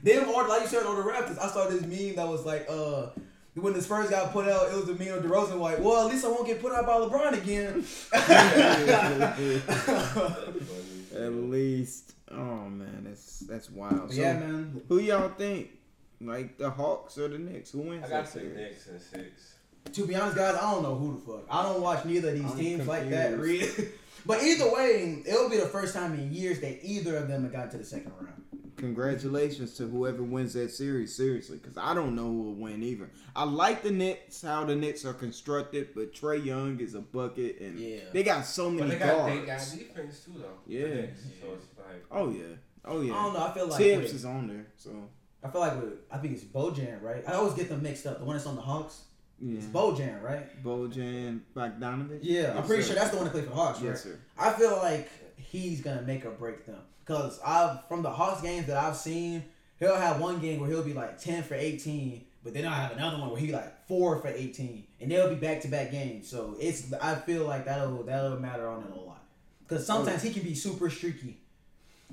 S2: Them or like you said on the Raptors, I saw this meme that was like, uh, when the Spurs got put out, it was a meme of DeRozan like, well, at least I won't get put out by LeBron again.
S1: At least. Oh man, that's that's wild. So,
S2: yeah, man.
S1: who y'all think? Like the Hawks or the Knicks? Who wins
S3: I got the? Knicks in six.
S2: To be honest, guys, I don't know who the fuck. I don't watch neither of these
S1: I'm
S2: teams like that. Really. but either way, it'll be the first time in years that either of them have got to the second round.
S1: Congratulations to whoever wins that series, seriously, because I don't know who will win either. I like the Knicks, how the Knicks are constructed, but Trae Young is a bucket, and
S2: Yeah.
S1: they got so
S3: But
S1: many
S3: they got, they got defense too, though. the
S1: Yeah.
S3: So it's like,
S1: oh yeah, oh yeah.
S2: I don't know. I feel like
S1: Thibs
S2: with-
S1: is on there, so
S2: I feel like with, I think it's Bojan, right? I always get them mixed up. The one that's on the Hawks,
S1: yeah.
S2: it's Bojan, right?
S1: Bojan Bogdanovich.
S2: Yeah, I'm pretty
S1: sir.
S2: sure that's the one that played for the Hawks, right?
S1: Yes, sir.
S2: I feel like he's gonna make or break them because I've from the Hawks games that I've seen, he'll have one game where he'll be like ten for eighteen, but then I have another one where he like four for eighteen, and they'll be back to back games. So it's I feel like that'll that'll matter on it a lot because sometimes oh. he can be super streaky.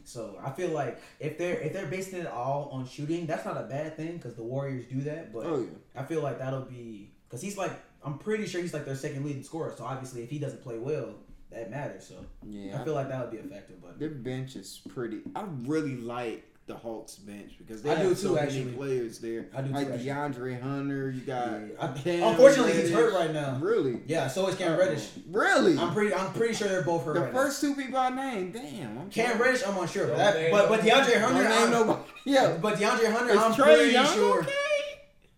S2: So I feel like if they're if they're basing it all on shooting, that's not a bad thing because the Warriors do that. But
S1: Oh yeah.
S2: I feel like that'll be because he's like I'm pretty sure he's like their second leading scorer. So obviously, if he doesn't play well, that matters. So
S1: Yeah,
S2: I feel like that would be effective. But
S1: their bench is pretty. I really like the Hawks bench because they
S2: I
S1: have
S2: do
S1: so
S2: too,
S1: many
S2: actually.
S1: players there.
S2: I do too,
S1: like
S2: actually.
S1: DeAndre Hunter. You got.
S2: Yeah. I-
S1: Cam
S2: unfortunately, he's hurt right now.
S1: Really?
S2: yeah, so is Cam uh, Reddish.
S1: Really?
S2: I'm pretty I'm pretty sure they're both hurt.
S1: the
S2: right
S1: first two people I named. Damn. I'm
S2: now. Cam
S1: sorry.
S2: Reddish, I'm unsure, but
S3: Don't
S2: that,
S3: name
S2: but but
S3: nobody.
S2: DeAndre Hunter,
S1: name
S2: I'm,
S1: nobody. Yeah.
S2: but DeAndre Hunter,
S1: Is
S2: I'm
S1: Trey
S2: pretty
S1: Young
S2: sure.
S1: okay?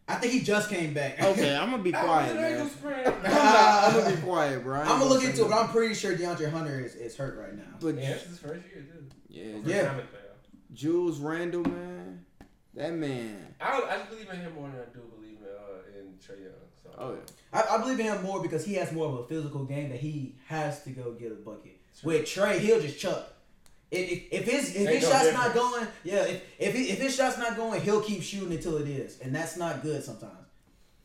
S2: I think he just came back.
S1: Okay, I'm gonna be quiet, man.
S3: man.
S1: I'm, not, I'm gonna be quiet, bro. I ain't
S2: I'm gonna look into it, but. I'm pretty sure DeAndre Hunter is, is hurt right now.
S1: But
S3: Yeah, this is his first year, too.
S1: yeah,
S2: Yeah.
S3: Time in playoffs.
S1: Jules Randle, man, that man.
S3: I, I believe in him more than I do believe in, uh, in Trae Young. So.
S1: Oh yeah.
S2: I, I believe in him more because he has more of a physical game that he has to go get a bucket. With Trae, he'll just chuck. If, if, if his if
S3: Ain't
S2: his
S3: no
S2: shot's
S3: difference.
S2: not going, yeah, if if, he, if his shot's not going, he'll keep shooting until it is, and that's not good sometimes.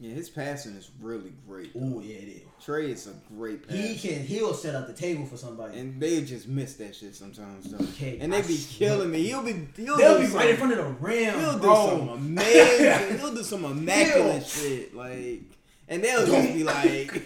S1: Yeah, his passing is really great.
S2: Oh yeah, it is.
S1: Trae is a great passer.
S2: He can he'll set up the table for somebody.
S1: And they just miss that shit sometimes, though.
S2: Okay,
S1: And they
S2: I
S1: be
S2: swear.
S1: killing me. He'll be. He'll
S2: They'll be right in front of the rim,
S1: He'll do
S2: bro.
S1: some amazing. he'll do some immaculate shit, like, and they'll just be like,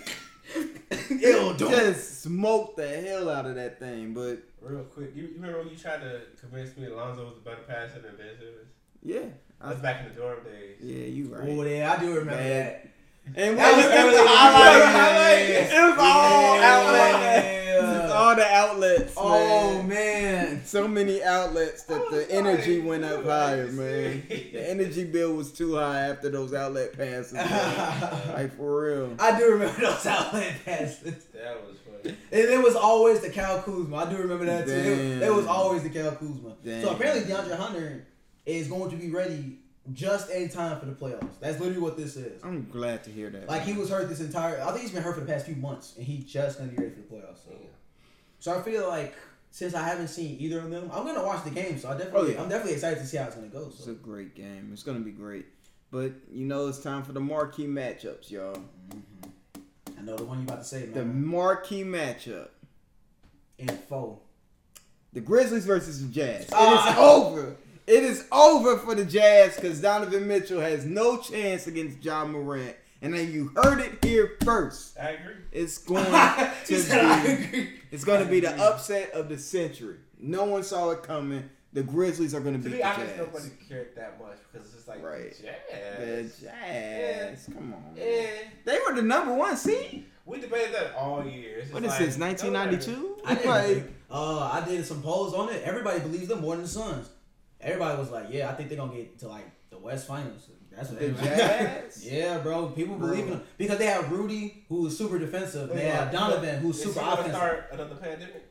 S2: Ew, don't.
S1: just smoke the hell out of that thing. But
S3: Real quick, you, you remember when you tried to convince me Alonzo was a better passer than Ben Simmons?
S1: yeah,
S3: That was back in the dorm days.
S1: yeah, you right.
S2: Oh, yeah, I do remember
S1: Man.
S2: that.
S1: And
S2: That
S1: what
S2: was
S1: was the highlight? It was all
S2: Yeah.
S1: outlets. It's all the outlets. outlets.
S2: Oh
S1: man.
S2: man.
S1: So many outlets that the energy
S3: like,
S1: went up higher, man. The energy bill was too high after those outlet passes. like for real.
S2: I do remember those outlet passes.
S3: That was funny.
S2: And it was always the Kyle Kuzma. I do remember that too. It, it was always the Kyle Kuzma.
S1: Damn.
S2: So apparently DeAndre Hunter is going to be ready just in time for the playoffs. That's literally what this is.
S1: I'm glad to hear that.
S2: Like he was hurt this entire. I think he's been hurt for the past few months, and he just gonna be ready for the playoffs. So, so I feel like since I haven't seen either of them, I'm gonna watch the game. So I definitely,
S1: Oh, yeah.
S2: I'm definitely excited to see how it's gonna go. So.
S1: It's a great game. It's gonna be great. But you know it's time for the marquee matchups, y'all. Mm-hmm.
S2: I know the one you about to say,
S1: The marquee matchup.
S2: In four.
S1: The Grizzlies versus the Jazz. Ah! It is over. It is over for the Jazz because Donovan Mitchell has no chance against Ja Morant. And then you heard it here first.
S3: I agree.
S1: It's going to be
S2: agree."
S1: it's going to be the upset of the century. No one saw it coming. The Grizzlies are going to
S3: To
S1: beat
S3: be
S1: the
S3: honest,
S1: Jazz.
S3: nobody cared that much because it's just like
S1: Right.
S3: Jazz.
S1: The Jazz. Come on. man.
S3: Eh.
S1: They were the number one seed.
S3: We debated that all year. It's
S1: What is
S3: like,
S1: this,
S3: don't
S1: 1992?
S2: I did.
S1: Like,
S2: uh, I did some polls on it. Everybody believes them more than the Suns. Everybody was like, "Yeah, I think they're gonna get to like the West Finals." That's what
S1: The
S2: everybody-
S1: Jazz?
S2: yeah, bro. People
S1: Bro.
S2: believe in them because they have Rudy, who is super defensive. They have Donovan, who's super
S3: gonna
S2: offensive.
S3: start another pandemic?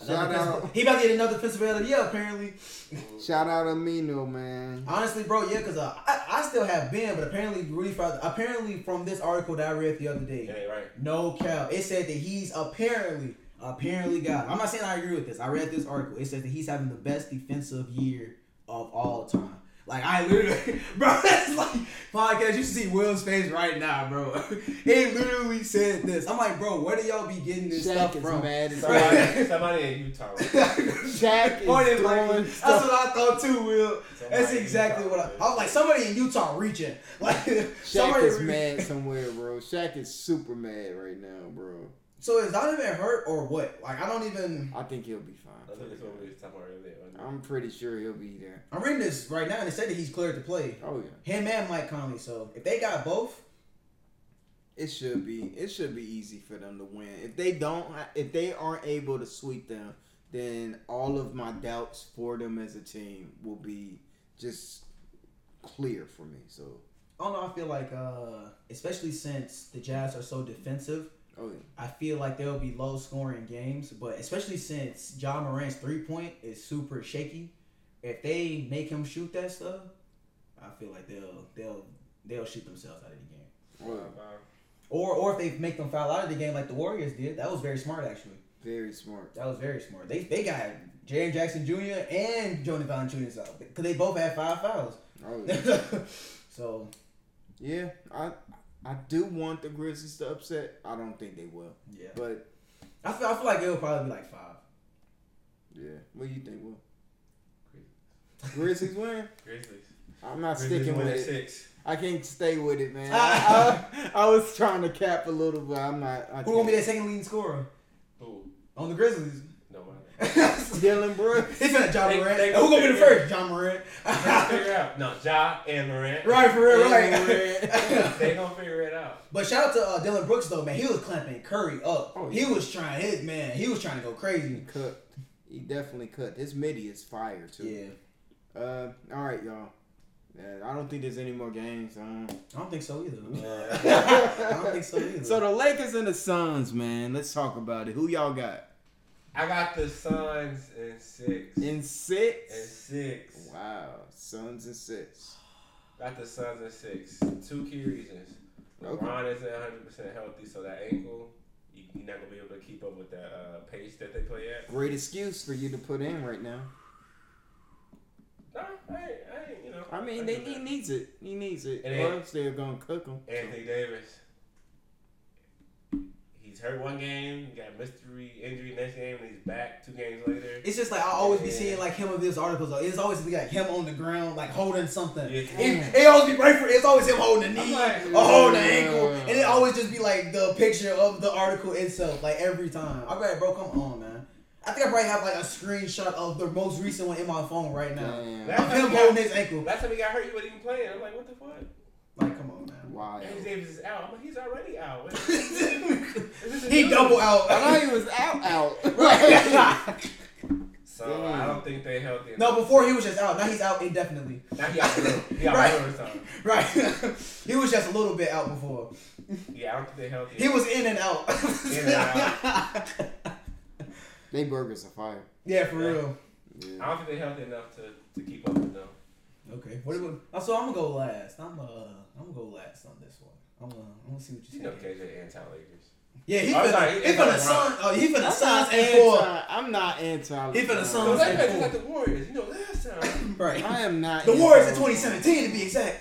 S2: Another
S1: Shout out.
S2: He about to get another defensive player of the year, apparently.
S1: Shout out Amino, man.
S2: Honestly, bro, yeah, because uh, I, I still have Ben, but apparently Rudy, Fry- apparently from this article that I read the other day,
S3: Yeah, right.
S2: No cap. It said that he's apparently, apparently got. I'm not saying I agree with this. I read this article. It says that he's having the best defensive year of all time. Like I literally, bro, that's like podcast. You should see Will's face right now, bro. He literally said this. I'm like, bro, where do y'all be getting this
S1: Shaq
S2: stuff
S1: is
S2: from?
S1: mad as
S3: Somebody, somebody in Utah. Right?
S1: Shaq is
S2: Point like-
S1: throwing
S2: that's
S1: stuff.
S2: what I thought too, Will. That's
S3: Somebody in
S2: exactly
S3: Utah,
S2: what I.
S3: man.
S2: I was like, somebody in Utah reaching. Like
S1: Shaq
S2: somebody
S1: is
S2: re-
S1: mad somewhere, bro. Shaq is super mad right now, bro.
S2: So is Donovan hurt or what? Like I don't even.
S1: I think he'll be fine.
S3: I think it's what we was talking about earlier.
S1: I'm pretty sure he'll be there.
S2: I'm reading this right now, and it said that he's cleared to play.
S1: Oh yeah,
S2: Him and Mike Conley. So if they got both,
S1: it should be. It should be easy for them to win. If they don't, if they aren't able to sweep them, then all of my doubts for them as a team will be just clear for me. So,
S2: I don't know. I feel like, uh, especially since the Jazz are so defensive,
S1: oh yeah,
S2: I feel like there'll be low scoring games. But especially since Ja Morant's three point is super shaky, if they make him shoot that stuff, I feel like they'll they'll they'll shoot themselves out of the game.
S1: well,
S3: Uh,
S2: Or or if they make them foul out of the game like the Warriors did, that was very smart actually.
S1: very smart.
S2: That was very smart. They they got Jaren Jackson Jr. and Jonas Valanciunas out because they both had five fouls.
S1: Oh yeah.
S2: so
S1: yeah, I I do want the Grizzlies to upset. I don't think they will,
S2: yeah,
S1: but
S2: I feel I feel like it'll probably be like five.
S1: yeah. What do you think, Will? Grizzlies win.
S3: Grizzlies.
S1: I'm not
S3: Grizzlies
S1: sticking with it.
S3: six.
S1: I can't stay with it, man. I, I, I was trying to cap a little, but I'm not. I
S2: Who gonna be
S1: can't.
S2: that second leading scorer
S3: Who?
S2: on the Grizzlies?
S3: Nobody.
S1: Dillon Brooks.
S2: It's not Ja
S3: They-
S2: Morant.
S3: they
S2: Who gonna be the first? Ja Morant.
S3: Figure out. No, Ja and Morant.
S2: right for real, right.
S3: They gonna figure it out.
S2: but shout out to uh, Dillon Brooks though, man. He was clamping Curry up.
S1: Oh, yeah.
S2: He was trying his man. He was trying to go
S1: He
S2: crazy.
S1: cut. He definitely cut. His midi is fire too.
S2: Yeah,
S1: Uh, all right, y'all. Yeah, I don't think there's any more games. Um,
S2: I don't think so either.
S3: Uh,
S2: I don't think so either.
S1: so the Lakers and the Suns, man. Let's talk about it. Who y'all got
S3: I got the Suns in six.
S1: in six.
S3: In
S1: six?
S3: six.
S1: Wow, Suns and six.
S3: Got the Suns in six. Two key reasons.
S1: Okay.
S3: LeBron isn't 100 percent healthy, so that ankle, you, you're not gonna be able to keep up with that uh, pace that they play at.
S1: Great excuse for you to put in right now.
S3: No, I I you know.
S1: I mean,
S3: I
S1: they, he needs it. He needs it.
S3: And
S1: or else they're gonna cook him.
S3: Anthony Davis. He's hurt one game, got mystery injury next game, and he's back two games later.
S2: It's just like I always be seeing like him of his articles. Though. It's always like him on the ground, like holding something.
S3: Yeah.
S2: It, it always be right for. It's always him holding the knee
S3: like,
S2: or holding the ankle, and it always just be like the picture of the article itself, like every time. I'm like, bro, come on, man. I think I probably have like a screenshot of the most recent one in my phone right now.
S1: Damn.
S3: That's
S2: Of
S3: how
S2: him
S3: he got-
S2: holding his ankle.
S3: Last time he got hurt, he wasn't even playing. I'm like, what the fuck?
S2: Like, come on, man.
S1: Wild.
S3: Anthony Davis is out. I'm like, he's already out.
S2: He
S3: is this a new-
S2: double out.
S1: I thought he was out, out.
S2: right.
S3: So I don't think they healthy.
S2: no, before he was just out. Now he's out indefinitely.
S3: Now he out for real. He out
S2: Right.
S3: for real this time.
S2: Right. he was just a little bit out before.
S3: Yeah, I don't think they healthy.
S2: He was in and out.
S3: In and
S1: They burgers are fire.
S2: yeah, for
S3: Yeah.
S2: real.
S3: I don't think they're healthy enough to, to keep up with them.
S2: Okay. What do so I'm gonna go last. I'm uh I'm gonna go last on this one. I'm gonna I'm gonna see what you
S3: You know,
S2: say.
S3: KJ anti Lakers.
S2: Yeah, he
S3: Oh,
S2: finna
S3: sorry,
S2: he finna
S3: not
S2: sun oh he finna
S1: I'm
S2: suns and four.
S1: I'm not anti.
S2: He finna
S3: So
S2: Suns
S3: they
S2: and
S3: play
S2: four.
S3: just like the Warriors. You know, last time.
S2: Right.
S1: I am not.
S2: The Warriors in 2017 to be exact.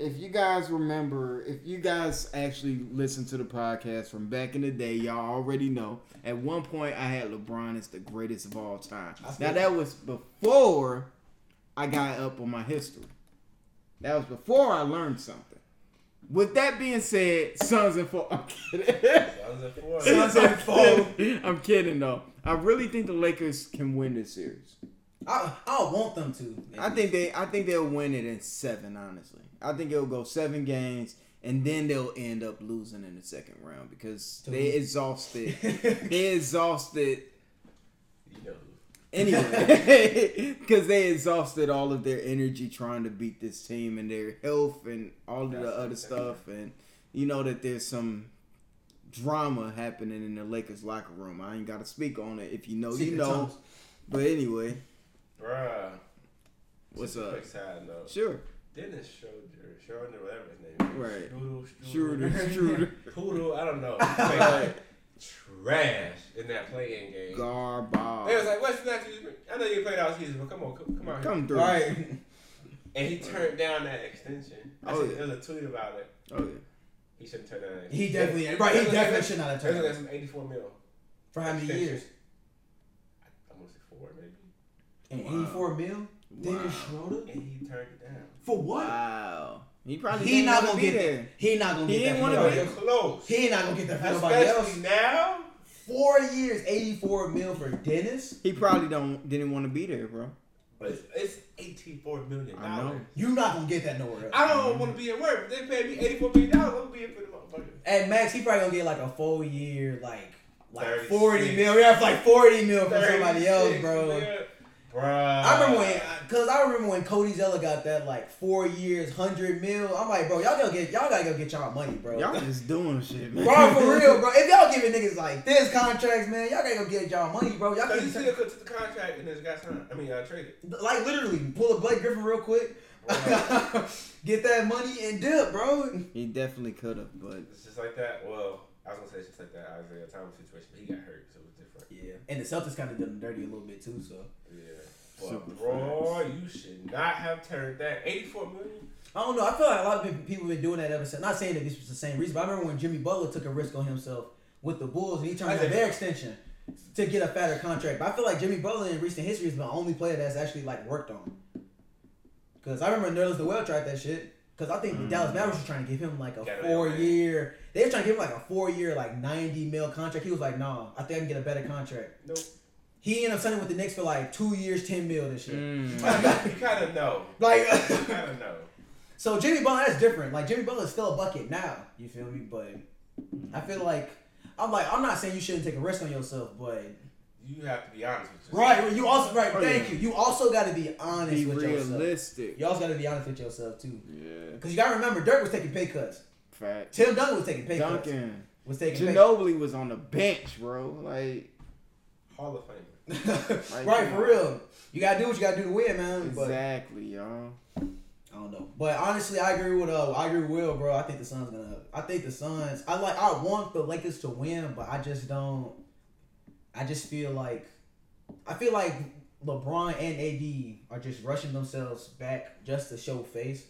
S1: If you guys remember, if you guys actually listen to the podcast from back in the day, y'all already know. At one point, I had LeBron as the greatest of all time. Now that was before I got up on my history. That was before I learned something. With that being said, Suns and four. I'm kidding.
S3: That was a four.
S2: Suns and four.
S1: I'm kidding though. I really think the Lakers can win this series.
S2: I I don't want them to.
S1: I think they I think they'll win it in seven, honestly. I think it'll go seven games and then they'll end up losing in the second round because they exhausted they exhausted
S3: You know.
S1: Anyway because they exhausted all of their energy trying to beat this team and their health and all of the
S3: That's
S1: other
S3: the
S1: stuff and you know that there's some drama happening in the Lakers locker room. I ain't got to speak on it. If you know, you know.
S2: tunnels.
S1: But anyway,
S3: Bruh.
S1: what's
S3: Just a
S1: up?
S3: Quick side note.
S1: Sure.
S3: Dennis Schroeder, Schroeder, whatever his name is.
S1: Right.
S3: Strudel,
S1: Shooter,
S3: Strudel.
S1: shooter.
S3: Poodle, I don't know. He played trash in that play-in game. They was like, what's the next? I know you played all season, but come on, come, come on.
S1: Come through.
S2: All right.
S3: And he turned down that extension. I
S1: Oh,
S3: seen,
S1: yeah.
S3: There was a tweet about it.
S1: Oh yeah.
S3: He shouldn't turn down that
S2: He
S3: extension.
S2: definitely right. He
S3: There's-
S2: definitely should not have
S3: There's
S2: turned.
S3: like
S2: it.
S3: some 84 mil.
S2: For how many
S3: extension.
S2: years?
S3: I'm gonna say four maybe.
S2: And
S1: Wow.
S2: 84 mil. Dennis
S1: Wow.
S2: Schroeder.
S3: And he turned it down.
S2: For what?
S1: Wow. He probably
S2: He
S1: didn't
S2: gonna
S1: be
S2: get
S1: there.
S2: that. He not gonna
S1: He
S2: get
S1: didn't
S2: that.
S1: wanna
S2: for
S3: Yo,
S1: be-
S3: close.
S2: He ain't not gonna get that for nobody else.
S3: Especially now.
S2: Four years, 84 mil for Dennis.
S1: He probably don't didn't want to be there, bro.
S3: But it's, it's 84 million
S1: I know.
S3: dollars.
S2: You not gonna get that nowhere else.
S3: I don't want to be at work. They paid me 84 million dollars, I'm gonna be in for the motherfucker.
S2: At max, he probably gonna get like a full year, like like
S3: 36.
S2: 40 mil. We have like 40 mil for somebody else, bro.
S3: million. Bruh.
S2: I remember when, cause I remember when Cody Zeller got that like four years, hundred mil. I'm like, bro, y'all gotta get, y'all gotta go get y'all money, bro.
S1: Y'all just doing shit, man.
S2: bro, for real, bro. If y'all giving niggas like this contracts, man, y'all gotta go get y'all money, bro. Y'all
S3: Cause he
S2: can
S3: still took the contract and this got signed. I mean, y'all traded.
S2: like literally pull a Blake Griffin real quick, get that money and dip, bro.
S1: He definitely could have, but
S3: it's just like that. Well, I was gonna say it's just like that Isaiah Thomas situation, but he got hurt, so it was different.
S2: Yeah, and the Celtics kind of did them dirty a little bit too. So
S3: Yeah.
S1: Super
S3: But bro, you should not have turned that 84 million.
S2: I don't know. I feel like a lot of people- people been doing that ever since. Not saying that this was the same reason, but I remember when Jimmy Butler took a risk on himself with the Bulls and he turned
S3: I
S2: down their extension to get a fatter contract. But I feel like Jimmy Butler in recent history is the only player that's actually like worked on. Because I remember Nerlens Noel tried that shit. Because I think the
S1: Mm.
S2: Dallas Mavericks was trying to give him like a
S3: Got
S2: four
S3: right.
S2: year. They were trying to give him like a four year, like ninety mil contract. He was like, "Nah, I think I can get a better contract."
S3: Nope.
S2: He ended up signing with the Knicks for like two years, ten mil this year.
S1: mm,
S3: you kind of know.
S2: Like,
S3: You kind of know.
S2: So Jimmy Butler, that's different. Like Jimmy Butler is still a bucket now. You feel me? But I feel like I'm like I'm not saying you shouldn't take a risk on yourself, but
S3: You have to be honest with yourself.
S2: right, you also right.
S1: Oh,
S2: thank
S1: yeah.
S2: you. You also got to be honest
S1: be
S2: with yourself.
S1: realistic.
S2: You also got to be honest with yourself too,
S1: Yeah,
S2: because you got to remember Dirk was taking pay cuts.
S1: fact.
S2: Tim Duncan was taking pay cuts.
S1: Duncan,
S2: Was taking pay.
S1: Ginobili was on the bench, bro. Like
S3: Hall of Famer.
S1: Like,
S2: right for real. You gotta do what you gotta do to win, man. But
S1: exactly, y'all.
S2: I don't know. But honestly, I agree with uh, I agree with Will, bro. I think the Suns gonna. I think the Suns. I like. I want the Lakers to win, but I just don't. I just feel like, I feel like LeBron and AD are just rushing themselves back just to show face,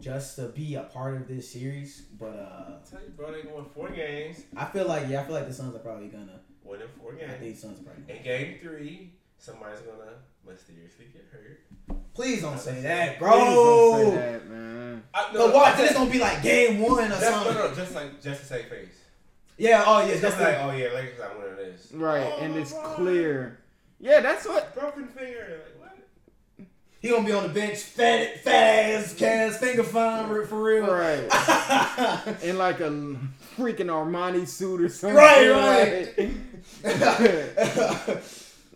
S2: just to be a part of this series. But uh,
S3: I tell you, bro, they going four games,
S2: I feel like yeah, I feel like the Suns are probably gonna.
S3: Winning four
S2: I think Suns probably.
S3: In game three, somebody's gonna mysteriously get hurt.
S2: Please don't say that,
S1: Please don't
S2: bro.
S1: say that, man.
S3: I,
S2: But watch, then it's gonna be like game one or
S3: Just,
S2: something.
S3: no, no, just like just to save face.
S2: Yeah. Oh yeah.
S3: It's
S2: Just
S3: just like,
S2: like.
S3: oh yeah, Lakers not winning this.
S1: Right,
S3: Oh,
S1: and it's
S3: LeBron.
S1: clear. Yeah, that's what.
S3: Broken finger. Like what?
S2: He he gonna be on the bench, fat, fat ass, cast, finger fine for real.
S1: Right. In like a freaking Armani suit or something.
S2: Right,
S1: right.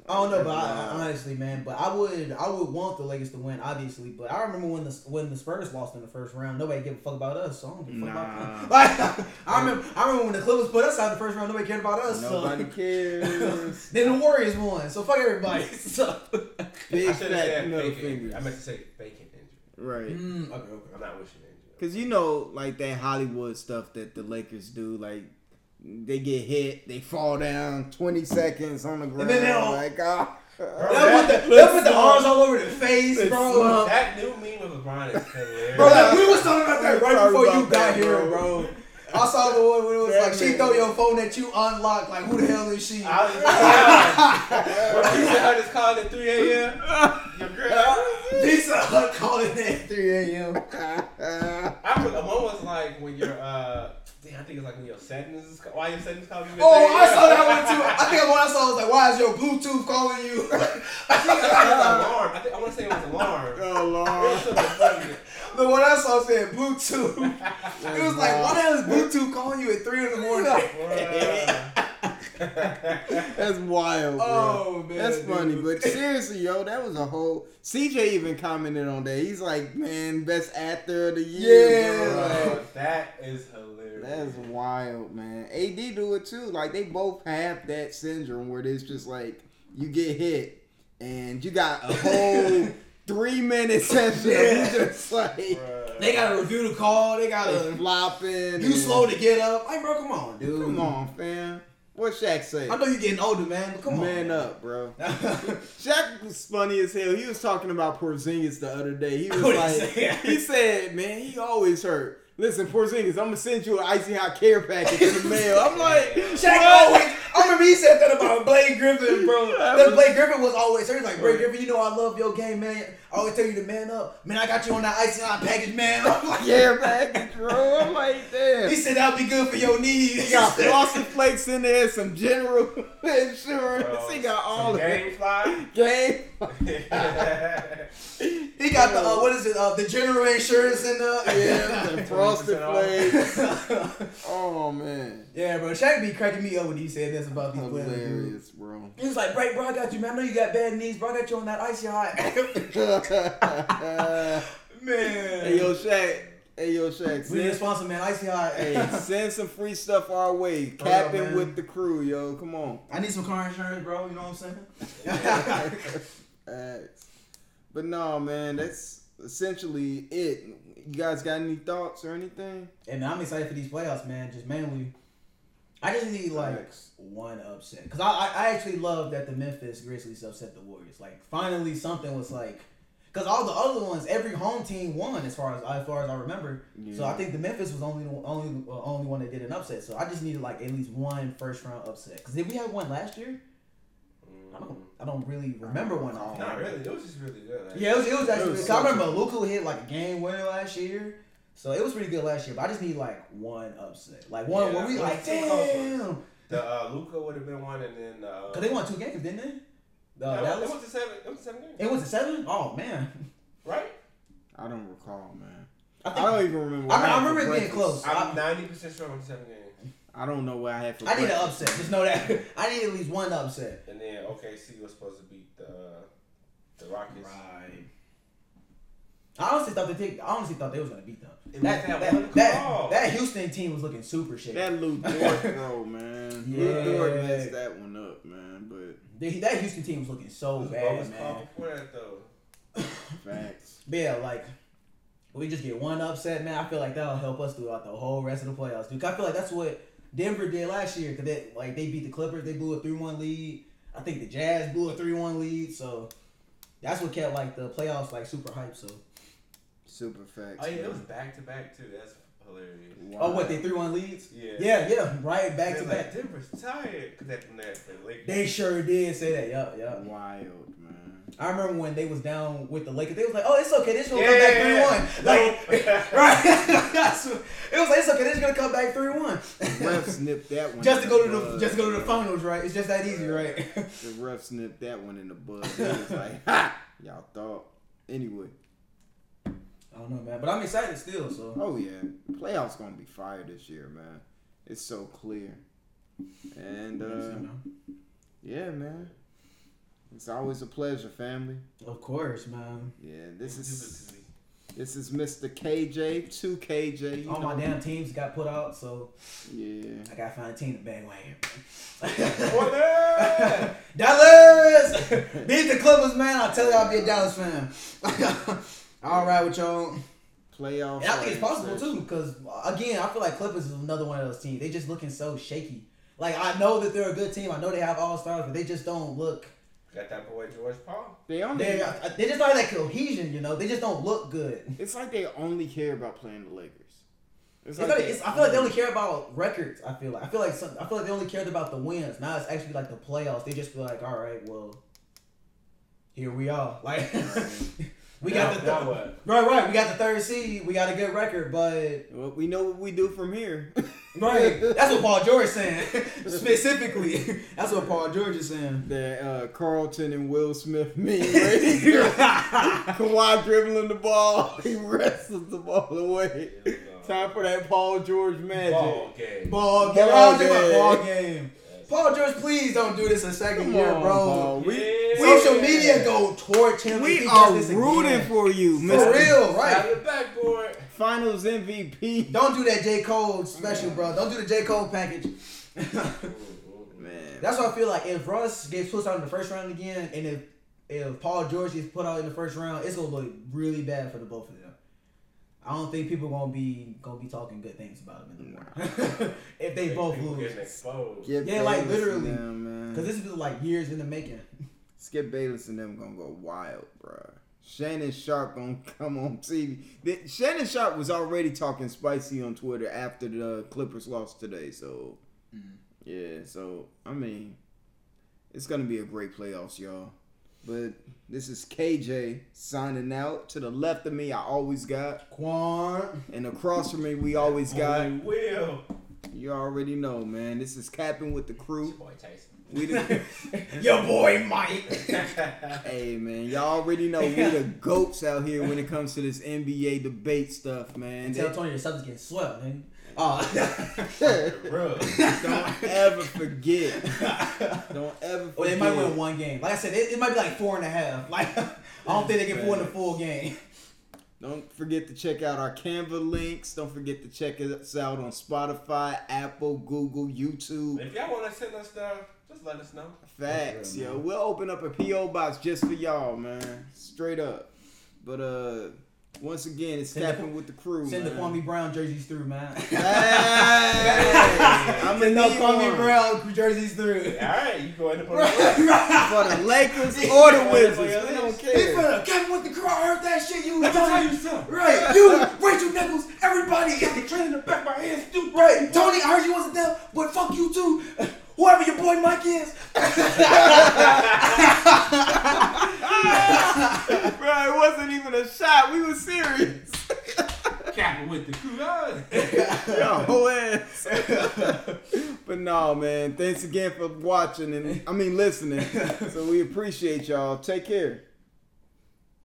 S2: I don't know, but I, honestly, man, but I would, I would want the Lakers to win, obviously. But I remember when the when the Spurs lost in the first round, nobody gave a fuck about us, so I don't give a fuck
S1: Nah.
S2: about them. Like, I remember, I remember when the Clippers put us out in the first round, nobody cared about us.
S1: Nobody
S2: so.
S1: cares.
S2: then the Warriors won, so fuck everybody. So.
S1: Big
S3: I should have
S1: fat
S3: said
S1: middle
S3: faking injury. I meant to say faking injury.
S1: Right.
S2: Mm, okay, okay.
S3: I'm not wishing injury.
S1: Cause you know, like that Hollywood stuff that the Lakers do, like they get hit, they fall down twenty seconds on the ground,
S2: then they'll-
S1: like oh.
S2: They'll put the, they'll put the arms all over the face, bro.
S1: slump.
S3: That new meme of LeBron is hilarious.
S2: Bro, like, we was talking about that right
S1: Sorry
S2: before you got
S1: that,
S2: here,
S1: bro.
S2: bro. I saw the one where it was
S1: That
S2: like she
S1: man.
S2: throw your phone at you unlocked, like who the hell is she?
S3: I was yeah. When you said her just called at 3 a.m. Your girl.
S2: Lisa her calling at 3 a.m.
S3: I forgot. One was like when your uh, damn, I think it's like when your settings is ca- why your settings call you.
S2: Oh,
S3: 3
S2: I saw that one too. I think the one I saw was like, why is your Bluetooth calling you?
S3: I think it was alarm. I think I want to say it was alarm.
S1: Oh
S3: It was
S1: Lord.
S3: something funny.
S2: the one I saw said Bluetooth. It was like, why is Bluetooth calling you at 3 in the morning?
S3: Bruh.
S1: That's wild, bro.
S2: Oh, man,
S1: That's
S2: dude.
S1: funny, but seriously, yo, that was a whole. CJ even commented on that. He's like, "Man, best actor of the year."
S2: Yeah.
S1: bro. Like,
S3: Bro, that is hilarious.
S1: That's wild, man. AD do it too. Like they both have that syndrome where it's just like you get hit and you got a whole three minute session
S2: Yeah.
S1: just like
S3: Bruh.
S2: They gotta review the call. They
S1: they
S2: gotta.
S1: flopping.
S2: You slow to get up. Like, bro, come on, dude.
S1: Come on, fam. What Shaq say?
S2: I know you're getting older, man, but come
S1: Man
S2: on.
S1: up, bro. Shaq was funny as hell. He was talking about Porzingis the other day. He was like, he said, "Man, he always hurt." Listen, Porzingis, I'm gonna send you an icy hot care package in the mail. I'm like,
S2: Shaq always. I remember he said that about Blake Griffin, bro. That Blake Griffin was always. hurt. was like, Blake Griffin, you know I love your game, man. I always tell you to man up. Man, I got you on that ice hot package, man. I'm like,
S1: care package, bro. I'm like, damn.
S2: He said that'll be good for your knees.
S1: He got frosted flakes in there, some general insurance.
S3: Bro,
S1: he got all
S3: some
S1: of it.
S3: game fly.
S1: Game.
S2: He got the uh, what is it? Uh, the general insurance in the
S1: Yeah, the frosted flakes. Oh man,
S2: yeah, bro. Shaq be cracking me up when he said this about these players. dude.
S1: hilarious, bro.
S2: He was like, "Break, bro, I got you, man. I know you got bad knees, bro. I got you on that icy hot." man.
S1: hey yo, Shaq. Hey yo, Shaq.
S2: we need a
S1: Send,
S2: sponsor, man. Icy hot.
S1: hey, send some free stuff our way. Capping
S2: man.
S1: with the crew, yo. Come on.
S2: I need some car insurance, bro. You know what I'm saying?
S1: But no, man, that's essentially it. You guys got any thoughts or anything?
S2: And man, I'm excited for these playoffs, man. Just mainly, I just need like one upset because I, I I actually love that the Memphis Grizzlies upset the Warriors. Like finally something was like, because all the other ones, every home team won as far as as far as I remember. So I think the Memphis was only only uh, only one that did an upset. So I just needed like at least one first round upset. Because did we have one last year? I don't I don't really remember one. off.
S3: Not really. It was just really good. Like,
S2: Yeah, it was, it was actually.
S1: It was
S2: Cause I remember Luka hit like a game winner last year, so it was pretty good last year. But I just need like one upset, like one
S3: Yeah,
S2: where we like
S3: was too close.
S2: damn,
S3: The uh, Luka would have been one, and then uh,
S2: cause they won two games, didn't they?
S3: No,
S2: Uh,
S3: it
S2: Dallas.
S3: went to seven. It went to seven games,
S2: It was a seven. Oh man,
S3: right?
S1: I don't recall, man.
S2: I
S1: I don't even remember.
S2: I
S1: what
S2: remember- I
S1: had
S2: remember it being close.
S3: I'm ninety percent sure it went seven games.
S1: I don't know what I had for.
S2: I need an upset. Just know that I need at least one upset.
S3: And then OKC was supposed to beat the the Rockets.
S2: Right. I honestly thought they take. I honestly thought they was gonna beat them. That
S3: that
S2: that, that, that Houston team was looking super shaky.
S1: That Lu Dort throw, man. Lu
S2: Yeah.
S1: Dort messed that one up, man. But
S2: They- that Houston team was looking so
S3: Who's
S2: bad,
S3: Boba's call
S2: man.
S3: before that though?
S1: facts.
S2: But yeah, like we just get one upset, man. I feel like that'll help us throughout the whole rest of the playoffs, dude. I feel like that's what Denver did last year. Cause they like they beat the Clippers, they blew a three one lead. I think the Jazz blew a three one lead. So that's what kept like the playoffs like super hype. So
S1: Super facts.
S3: Oh yeah, it was back to back too. That's hilarious.
S2: oh, what they three one leads?
S3: Yeah.
S2: Yeah, yeah, right back to
S3: They're
S2: back.
S3: like, Denver's tired because that from that for Lakers.
S2: They sure did say that. Yup, yup.
S1: Wild, man.
S2: I remember when they was down with the Lakers, they was like, "Oh, it's okay. They're just gonna
S3: Yeah,
S2: come back
S3: yeah,
S2: three
S3: yeah.
S2: one." Like, right? It was like, "It's okay. They're just gonna come back three one."
S1: Ref snipped that one.
S2: just to go to the
S1: bud.
S2: just to go to the finals, right? It's just that easy, right?
S1: The ref snipped that one in the bud. It was like, ha! Y'all thought. anyway.
S2: I don't know, man. But I'm excited still. So
S1: Oh yeah, playoffs gonna be fire this year, man. It's so clear. And uh, yeah, man, it's always a pleasure, family.
S2: of course, man.
S1: Yeah, this is this is Mr. KJ, two KJ.
S2: All my damn teams got put out, so
S1: Yeah.
S2: I gotta find a team to.
S3: Spoiler!
S2: Dallas beat the Clippers, man. I'll tell you, I'll be a Dallas fan. All right with y'all.
S1: Playoffs.
S2: And I think it's possible too, because again, I feel like Clippers is another one of those teams. They just looking so shaky. Like I know that they're a good team. I know they have all stars, but they just don't look.
S3: Got that boy George Paul.
S1: They only.
S2: They uh, they just don't have that cohesion. You know, they just don't look good.
S1: It's like they only care about playing the Lakers.
S2: It's like it's, I feel like they only care about records. I feel like I feel like some, I feel like they only cared about the wins. Now it's actually like the playoffs. They just feel like, all right, well, here we are. Like we got the
S3: Now
S2: th-
S3: what?
S2: right, right. We got the third seed. We got a good record, but
S1: Well, we know what we do from here.
S2: right. That's what Paul George is saying specifically. That's what Paul George is saying.
S1: That uh, Carlton and Will Smith meme. Right? Kawhi dribbling the ball, he wrestles the ball away. Time for that Paul George magic.
S3: Ball game.
S2: Ball game.
S1: Ball
S2: Ball game.
S1: game.
S2: Ball game. Paul George, please don't do this a second
S1: Come
S2: year,
S1: on,
S2: bro.
S1: Paul. We,
S3: Yeah.
S2: Social media go torch him.
S1: we
S2: he
S1: are
S2: this
S1: rooting
S2: again.
S1: for you,
S2: For
S1: Mr.
S2: real,
S3: Have
S2: right?
S3: the backboard.
S1: Finals MVP.
S2: Don't do that J. Cole special, bro. Don't do the J. Cole package.
S1: Man,
S2: That's what I feel like. If Russ gets pushed out in the first round again, and if if Paul George gets put out in the first round, it's gonna look really bad for the both of them. I don't think people gonna be gonna be talking good things about him anymore. if they both
S3: People
S2: lose,
S3: exposed.
S1: Skip
S2: Yeah, like,
S1: Bayless and
S2: literally.
S1: man.
S2: because this is like years in the making.
S1: Skip Bayless and them gonna go wild, bro. Shannon Sharpe gonna come on TV. The- Shannon Sharpe was already talking spicy on Twitter after the Clippers lost today. So, mm-hmm. yeah. So I mean, it's gonna be a great playoffs, y'all. But this is KJ signing out. To the left of me, I always got,
S2: Quan.
S1: and across from me, we always got.
S3: Only Will.
S1: You already know, man. This is capping with the
S3: It's
S1: crew.
S3: your boy Tyson.
S1: We the,
S2: Your boy Mike.
S1: Hey man, y'all already know we the goats out here when it comes to this NBA debate stuff, man.
S2: Tell Tony your subject's getting swept, man. Uh,
S3: Bro.
S1: don't ever forget. Don't ever forget.
S2: or they might win one game. Like I said, it, it might be like four and a half. Like I don't think they can pull in the full game.
S1: Don't forget to check out our Canva links. Don't forget to check us out on Spotify, Apple, Google, YouTube.
S3: If y'all want to send us stuff, just let us know.
S1: Facts,
S2: real,
S1: yo.
S2: man.
S1: We'll open up a PO box just for y'all, man. Straight up. But uh, once again, it's
S2: Send the-
S1: with the crew.
S2: Send the
S1: man.
S2: Kwame Brown jerseys through, man.
S1: Hey, I'm
S2: Send
S1: gonna
S2: no Kwame
S1: one.
S2: Brown jerseys through.
S3: All right, you go ahead and put it
S1: for the Lakers or the Wizards. We don't
S2: He
S1: care.
S2: finna Kevin with the crew. I heard that shit. You
S3: Let me tell
S2: Tony.
S3: you.
S2: Right, you, Rachel Nichols, everybody.
S3: Training in the back of my hands, dude.
S2: Right, Tony, I heard you wasn't there, but fuck you too. Whoever your boy Mike is.
S1: Bro, it wasn't even a shot. We were serious.
S3: Capping with the crew. Ah.
S1: Yo, whole ass. but no, man. Thanks again for watching and I mean listening. So we appreciate y'all. Take care.